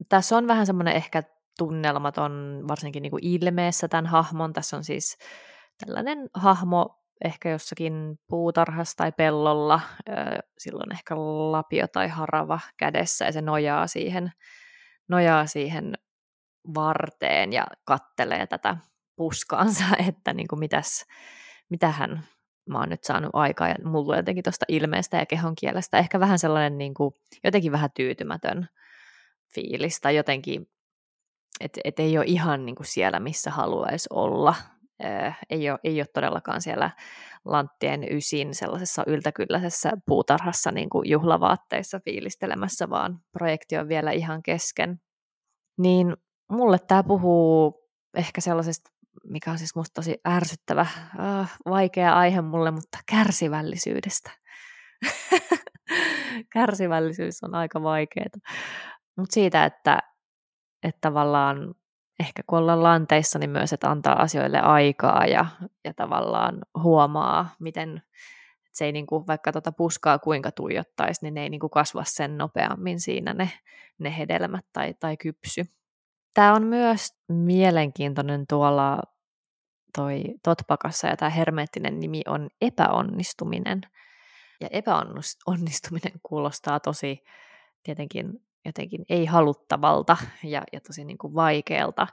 Speaker 1: Tässä on vähän semmoinen ehkä tunnelmaton, varsinkin niin kuin ilmeessä tämän hahmon. Tässä on siis tällainen hahmo ehkä jossakin puutarhassa tai pellolla, silloin ehkä lapio tai harava kädessä ja se nojaa siihen, nojaa siihen varteen ja kattelee tätä puskaansa, että niin kuin mitäs, mitähän mä oon nyt saanut aikaa ja mulla jotenkin tuosta ilmeestä ja kehon kielestä ehkä vähän sellainen niin kuin, jotenkin vähän tyytymätön fiilis tai jotenkin, että et ei ole ihan niin kuin siellä, missä haluaisi olla. Äh, ei, ole, ei ole todellakaan siellä Lanttien ysin sellaisessa yltäkylläisessä puutarhassa niin kuin juhlavaatteissa fiilistelemässä, vaan projekti on vielä ihan kesken. Niin mulle tämä puhuu ehkä sellaisesta, mikä on siis musta tosi ärsyttävä, äh, vaikea aihe mulle, mutta kärsivällisyydestä. Kärsivällisyys on aika vaikeaa. Mutta siitä, että, että tavallaan ehkä kun ollaan lanteissa, niin myös, että antaa asioille aikaa ja, ja tavallaan huomaa, miten se ei niin kuin, vaikka tuota puskaa kuinka tuijottaisi, niin ne ei niin kuin kasva sen nopeammin siinä ne, ne hedelmät tai, tai kypsy. Tämä on myös mielenkiintoinen tuolla toi Totpakassa ja tämä hermeettinen nimi on epäonnistuminen. Ja epäonnistuminen kuulostaa tosi tietenkin jotenkin ei haluttavalta ja, ja tosi niin kuin vaikealta,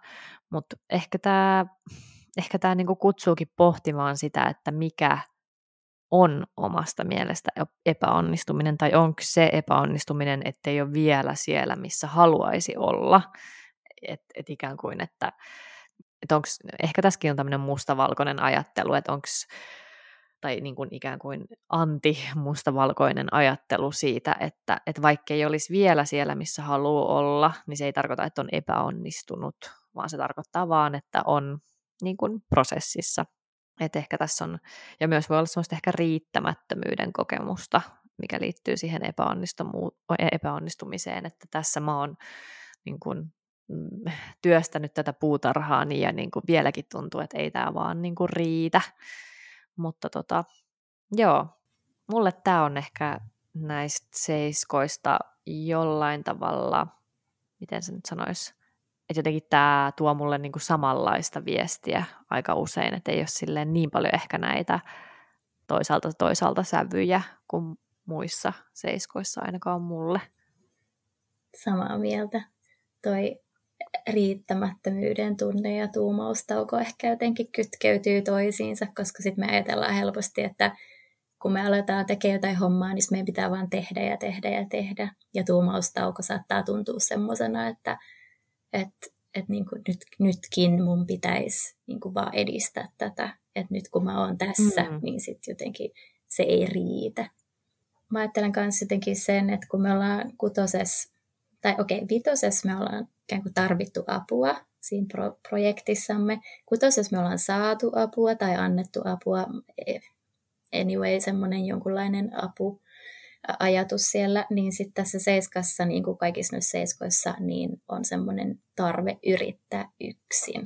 Speaker 1: mutta ehkä tämä ehkä tämä niin kutsuukin pohtimaan sitä, että mikä on omasta mielestä epäonnistuminen, tai onko se epäonnistuminen, ettei ole vielä siellä, missä haluaisi olla. Että et ikään kuin, että et onks, ehkä tässäkin on tämmöinen mustavalkoinen ajattelu, että onko tai niin kuin ikään kuin anti-mustavalkoinen ajattelu siitä, että, että vaikka ei olisi vielä siellä, missä haluaa olla, niin se ei tarkoita, että on epäonnistunut, vaan se tarkoittaa vaan, että on niin kuin prosessissa. Et ehkä tässä on, ja myös voi olla sellaista ehkä riittämättömyyden kokemusta, mikä liittyy siihen epäonnistumiseen, että tässä mä oon niin kuin, mm, työstänyt tätä puutarhaani ja niin kuin vieläkin tuntuu, että ei tämä vaan niin kuin riitä. Mutta tota, joo, mulle tämä on ehkä näistä seiskoista jollain tavalla, miten se nyt sanoisi, että jotenkin tämä tuo mulle niinku samanlaista viestiä aika usein, että ei ole silleen niin paljon ehkä näitä toisaalta toisaalta sävyjä kuin muissa seiskoissa ainakaan mulle.
Speaker 2: Samaa mieltä. Toi riittämättömyyden tunne ja tuumaustauko ehkä jotenkin kytkeytyy toisiinsa, koska sitten me ajatellaan helposti, että kun me aletaan tekemään jotain hommaa, niin meidän pitää vaan tehdä ja tehdä ja tehdä. Ja tuumaustauko saattaa tuntua semmoisena, että, että, että niin kuin nyt, nytkin mun pitäisi niin kuin vaan edistää tätä. Että nyt kun mä oon tässä, mm. niin sitten jotenkin se ei riitä. Mä ajattelen myös jotenkin sen, että kun me ollaan kutoses, tai okei, okay, vitoses me ollaan ikään kuin tarvittu apua siinä pro- projektissamme. Kutosessa me ollaan saatu apua tai annettu apua, anyway, semmoinen jonkunlainen apu, ajatus siellä, niin sitten tässä seiskassa, niin kuin kaikissa noissa seiskoissa, niin on semmoinen tarve yrittää yksin.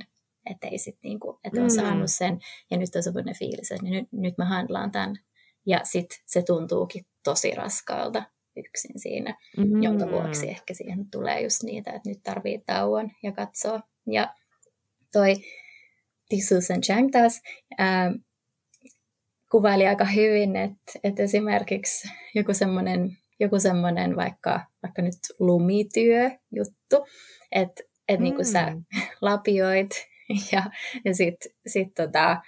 Speaker 2: Että ei sit niinku, että on mm. saanut sen ja nyt on semmoinen fiilis, että nyt, nyt mä handlaan tämän. Ja sitten se tuntuukin tosi raskaalta yksin siinä, mm. jonka vuoksi ehkä siihen tulee just niitä, että nyt tarvii tauon ja katsoa. Ja toi Susan Chang taas ää, kuvaili aika hyvin, että, että esimerkiksi joku semmoinen joku semmoinen vaikka, vaikka nyt lumityö juttu, että et mm. niin sä lapioit ja, ja sitten sit tota,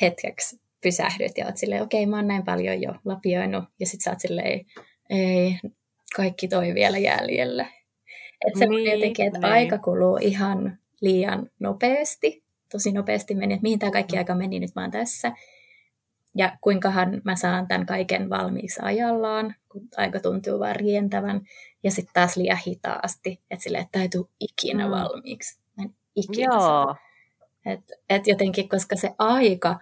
Speaker 2: hetkeksi pysähdyt ja oot silleen, okei, okay, mä oon näin paljon jo lapioinut, ja sit sä oot silleen, ei, kaikki toi vielä jäljellä. Että se niin, jotenkin, että niin. aika kuluu ihan liian nopeasti, tosi nopeasti meni, että mihin tämä kaikki mm. aika meni, nyt mä oon tässä. Ja kuinkahan mä saan tämän kaiken valmiiksi ajallaan, kun aika tuntuu vaan rientävän. Ja sitten taas liian hitaasti, että sille että ei tule ikinä mm. valmiiksi. Mä en ikinä Joo. Et, et jotenkin, koska se aika,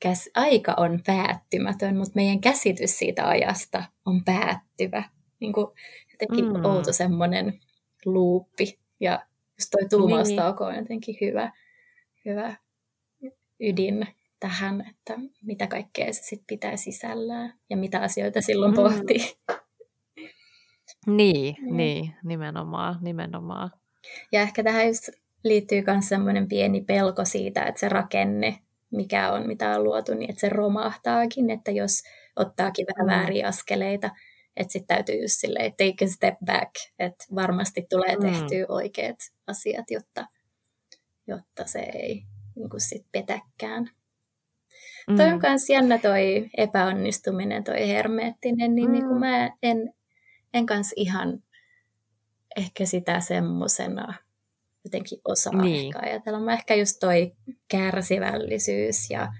Speaker 2: käs, aika on päättymätön, mutta meidän käsitys siitä ajasta on päättyvä. Niin kuin jotenkin mm. outo semmoinen luuppi. Ja just toi tuumastauko niin. on jotenkin hyvä, hyvä ydin tähän, että mitä kaikkea se sit pitää sisällään ja mitä asioita silloin mm. pohtii.
Speaker 1: Niin, mm. niin, nimenomaan, nimenomaan.
Speaker 2: Ja ehkä tähän just liittyy myös semmoinen pieni pelko siitä, että se rakenne, mikä on, mitä on luotu, niin että se romahtaakin, että jos ottaakin vähän mm. vääriä askeleita, että sitten täytyy just silleen take a step back, että varmasti tulee mm. tehtyä mm. oikeat asiat, jotta, jotta se ei niin kuin sit petäkään. Mm. Toi on myös jännä toi epäonnistuminen, toi hermeettinen nimi, mm. kun mä en, en kans ihan ehkä sitä semmosena jotenkin osaa niin. ehkä ajatella. Mä ehkä just toi kärsivällisyys ja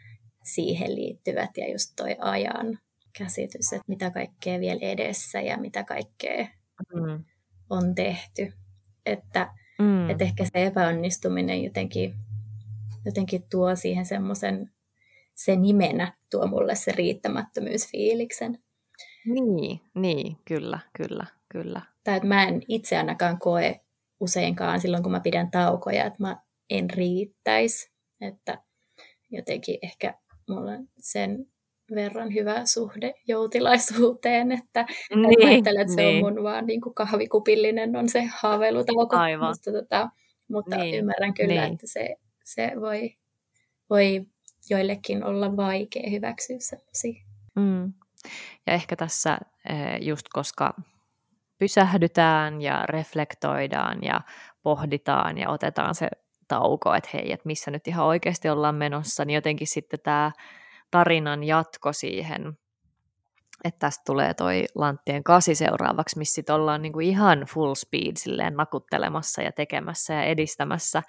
Speaker 2: siihen liittyvät ja just toi ajan käsitys, että mitä kaikkea vielä edessä ja mitä kaikkea mm. on tehty. Että, mm. että ehkä se epäonnistuminen jotenkin, jotenkin tuo siihen semmoisen, se nimenä tuo mulle se riittämättömyysfiiliksen.
Speaker 1: Niin, niin, kyllä, kyllä, kyllä.
Speaker 2: Tai että mä en itse ainakaan koe useinkaan silloin, kun mä pidän taukoja, että mä en riittäisi. Että jotenkin ehkä mulla on sen verran hyvä suhde joutilaisuuteen, että niin, ajattelen, että se niin. on mun vaan niin kuin kahvikupillinen on se haaveilutauko. Aivan. Mutta, tota, mutta niin, ymmärrän kyllä, niin. että se, se voi, voi joillekin olla vaikea hyväksyä sellaisia.
Speaker 1: Mm. Ja ehkä tässä eh, just koska pysähdytään ja reflektoidaan ja pohditaan ja otetaan se tauko, että hei, että missä nyt ihan oikeasti ollaan menossa, niin jotenkin sitten tämä tarinan jatko siihen, että tästä tulee toi Lanttien kasi seuraavaksi, missä sit ollaan niinku ihan full speed silleen nakuttelemassa ja tekemässä ja edistämässä,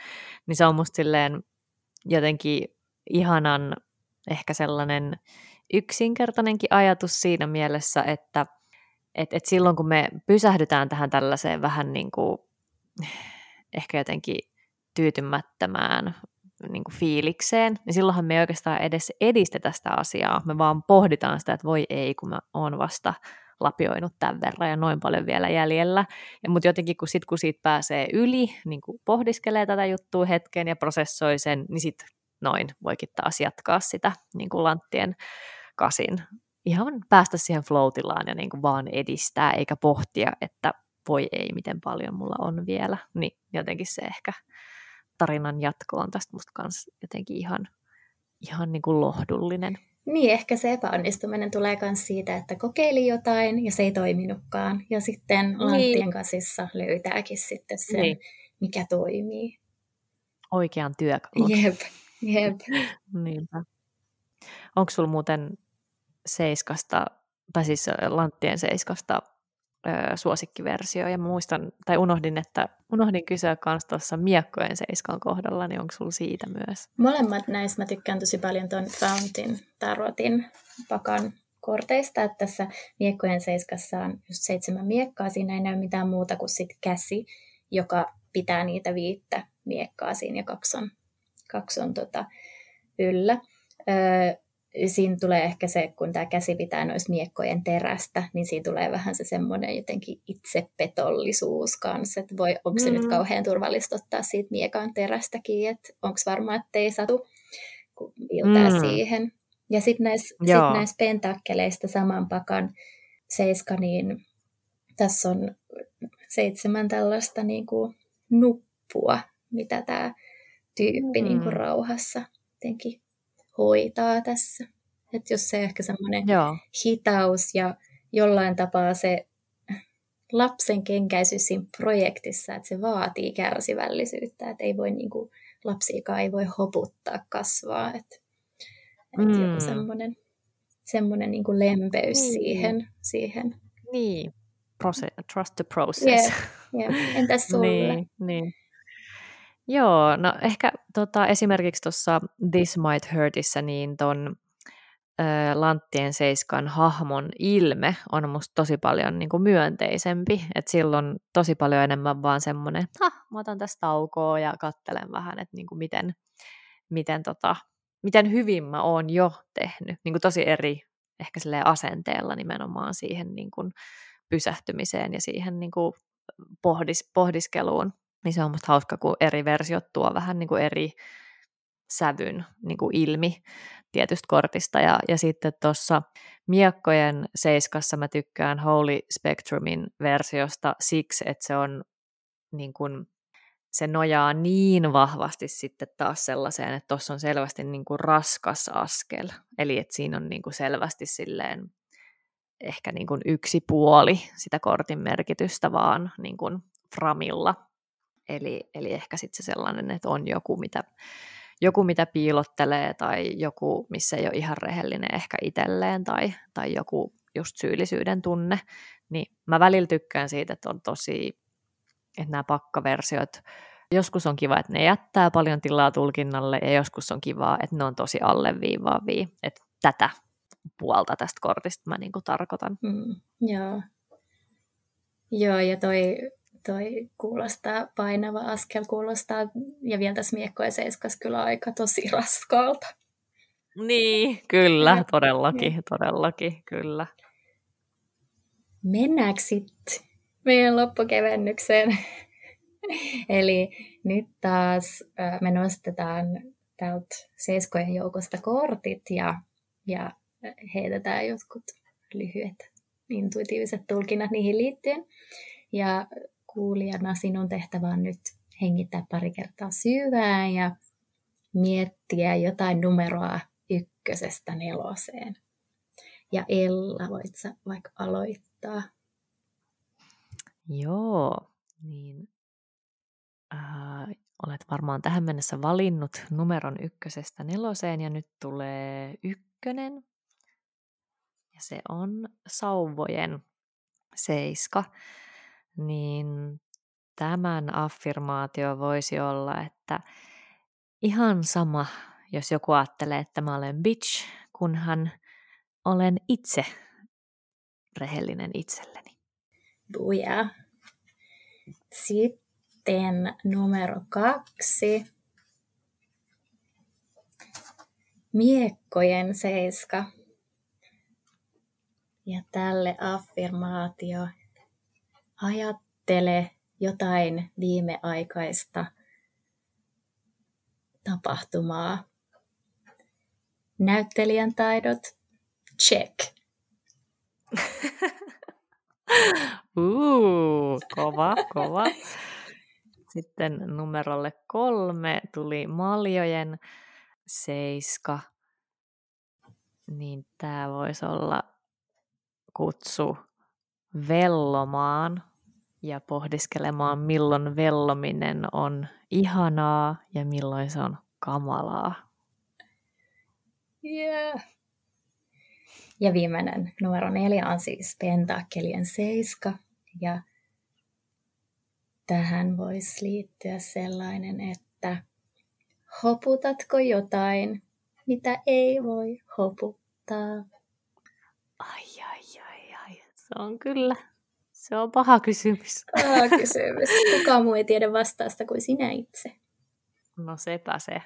Speaker 1: niin se on musta silleen jotenkin ihanan ehkä sellainen yksinkertainenkin ajatus siinä mielessä, että et, et silloin kun me pysähdytään tähän tällaiseen vähän niin kuin ehkä jotenkin tyytymättömään niin kuin fiilikseen, niin silloinhan me ei oikeastaan edes edistetä sitä asiaa. Me vaan pohditaan sitä, että voi ei, kun mä oon vasta lapioinut tämän verran ja noin paljon vielä jäljellä. Mutta jotenkin kun, sit, kun siitä pääsee yli, niin kun pohdiskelee tätä juttua hetken ja prosessoi sen, niin sitten noin voikin taas jatkaa sitä niin kuin lanttien kasin. Ihan päästä siihen floatilaan ja niin kuin vaan edistää, eikä pohtia, että voi ei, miten paljon mulla on vielä. Niin jotenkin se ehkä tarinan jatko on tästä musta kanssa jotenkin ihan, ihan niin kuin lohdullinen.
Speaker 2: Niin, ehkä se epäonnistuminen tulee myös siitä, että kokeili jotain ja se ei toiminutkaan. Ja sitten niin. lanttien kasissa löytääkin sitten sen, niin. mikä toimii.
Speaker 1: Oikean työkalun.
Speaker 2: Jep, jep.
Speaker 1: Niinpä. Onko sulla muuten seiskasta, tai siis lanttien seiskasta suosikkiversio. Ja muistan, tai unohdin, että unohdin kysyä myös tuossa miekkojen seiskan kohdalla, niin onko sulla siitä myös?
Speaker 2: Molemmat näistä mä tykkään tosi paljon tuon Fountain Tarotin pakan korteista, että tässä miekkojen seiskassa on just seitsemän miekkaa, siinä ei näy mitään muuta kuin sit käsi, joka pitää niitä viittä miekkaa siinä ja kaksi on, kaksi on tota, yllä. Öö, siinä tulee ehkä se, kun tämä käsi pitää noista miekkojen terästä, niin siinä tulee vähän se semmoinen jotenkin itsepetollisuus kanssa, että voi, onko se mm. nyt kauhean turvallista ottaa siitä miekan terästäkin, että onko varma, että ei satu, kun viiltää mm. siihen. Ja sitten näissä sit näis pentakkeleista saman pakan seiska, niin tässä on seitsemän tällaista niin kuin nuppua, mitä tämä tyyppi mm. niin kuin rauhassa jotenkin hoitaa tässä. Että jos se ehkä semmoinen hitaus ja jollain tapaa se lapsen kenkäisyys siinä projektissa, että se vaatii kärsivällisyyttä, että ei voi niin kuin, lapsiikaan ei voi hoputtaa kasvaa. Että Että mm. joku semmoinen, semmoinen niin kuin lempeys mm. siihen, siihen.
Speaker 1: Niin, Proce- trust the process.
Speaker 2: Yeah. Yeah. Entäs sulle?
Speaker 1: niin, niin. Joo, no ehkä tota, esimerkiksi tuossa This Might Hurtissa, niin ton Lanttien Seiskan hahmon ilme on musta tosi paljon niin kuin myönteisempi. Että silloin tosi paljon enemmän vaan semmoinen, että mä otan tästä taukoa ja kattelen vähän, että niin kuin miten, miten, tota, miten hyvin mä oon jo tehnyt. Niin kuin tosi eri ehkä asenteella nimenomaan siihen niin kuin pysähtymiseen ja siihen niin kuin pohdis, pohdiskeluun. Niin se on musta hauska, kun eri versiot tuo vähän niin kuin eri sävyn niin kuin ilmi tietystä kortista. Ja, ja sitten tuossa miekkojen seiskassa mä tykkään Holy Spectrumin versiosta siksi, että se on niin kuin, se nojaa niin vahvasti sitten taas sellaiseen, että tuossa on selvästi niin kuin raskas askel. Eli että siinä on niin kuin selvästi silleen ehkä niin kuin yksi puoli sitä kortin merkitystä vaan niin kuin framilla. Eli, eli ehkä sitten se sellainen, että on joku, mitä joku, mitä piilottelee tai joku, missä ei ole ihan rehellinen ehkä itselleen tai, tai joku just syyllisyyden tunne, niin mä välillä tykkään siitä, että on tosi, että nämä pakkaversiot, joskus on kiva, että ne jättää paljon tilaa tulkinnalle ja joskus on kiva, että ne on tosi alleviivaavia, että tätä puolta tästä kortista mä niin tarkoitan.
Speaker 2: Mm, joo. Joo, ja toi toi kuulostaa, painava askel kuulostaa, ja vielä tässä miekko ja seiskas kyllä aika tosi raskaalta.
Speaker 1: Niin, kyllä, todellakin, ja. todellakin, kyllä.
Speaker 2: Mennäänkö sitten meidän loppukevennykseen? Eli nyt taas me nostetaan täältä seiskojen joukosta kortit ja, ja heitetään jotkut lyhyet intuitiiviset tulkinnat niihin liittyen. Ja kuulijana sinun tehtävä on nyt hengittää pari kertaa syvään ja miettiä jotain numeroa ykkösestä neloseen. Ja Ella, voit sä vaikka aloittaa?
Speaker 1: Joo, niin äh, olet varmaan tähän mennessä valinnut numeron ykkösestä neloseen ja nyt tulee ykkönen. Ja se on sauvojen seiska niin tämän affirmaatio voisi olla, että ihan sama, jos joku ajattelee, että mä olen bitch, kunhan olen itse rehellinen itselleni.
Speaker 2: Buja. Sitten numero kaksi. Miekkojen seiska. Ja tälle affirmaatio ajattele jotain viimeaikaista tapahtumaa. Näyttelijän taidot, check.
Speaker 1: uh, kova, kova. Sitten numerolle kolme tuli maljojen seiska. Niin tämä voisi olla kutsu vellomaan ja pohdiskelemaan, milloin vellominen on ihanaa ja milloin se on kamalaa.
Speaker 2: Yeah. Ja viimeinen numero neljä on siis pentakkelien seiska. Ja tähän voisi liittyä sellainen, että hoputatko jotain, mitä ei voi hoputtaa?
Speaker 1: Ai, ai, ai, ai. Se on kyllä se on paha kysymys.
Speaker 2: Paha kysymys. Kukaan muu ei tiedä vastausta kuin sinä itse.
Speaker 1: No sepä se.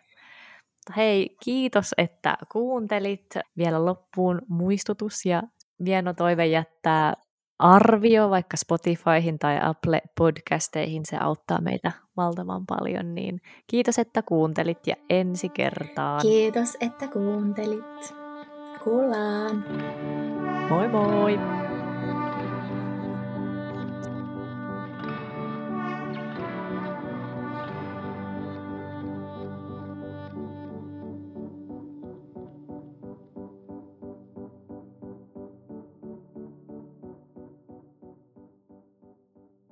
Speaker 1: Hei, kiitos, että kuuntelit. Vielä loppuun muistutus ja vieno toive jättää arvio vaikka Spotifyhin tai Apple Podcasteihin. Se auttaa meitä valtavan paljon. Niin kiitos, että kuuntelit ja ensi kertaan.
Speaker 2: Kiitos, että kuuntelit. Kuullaan.
Speaker 1: Moi moi!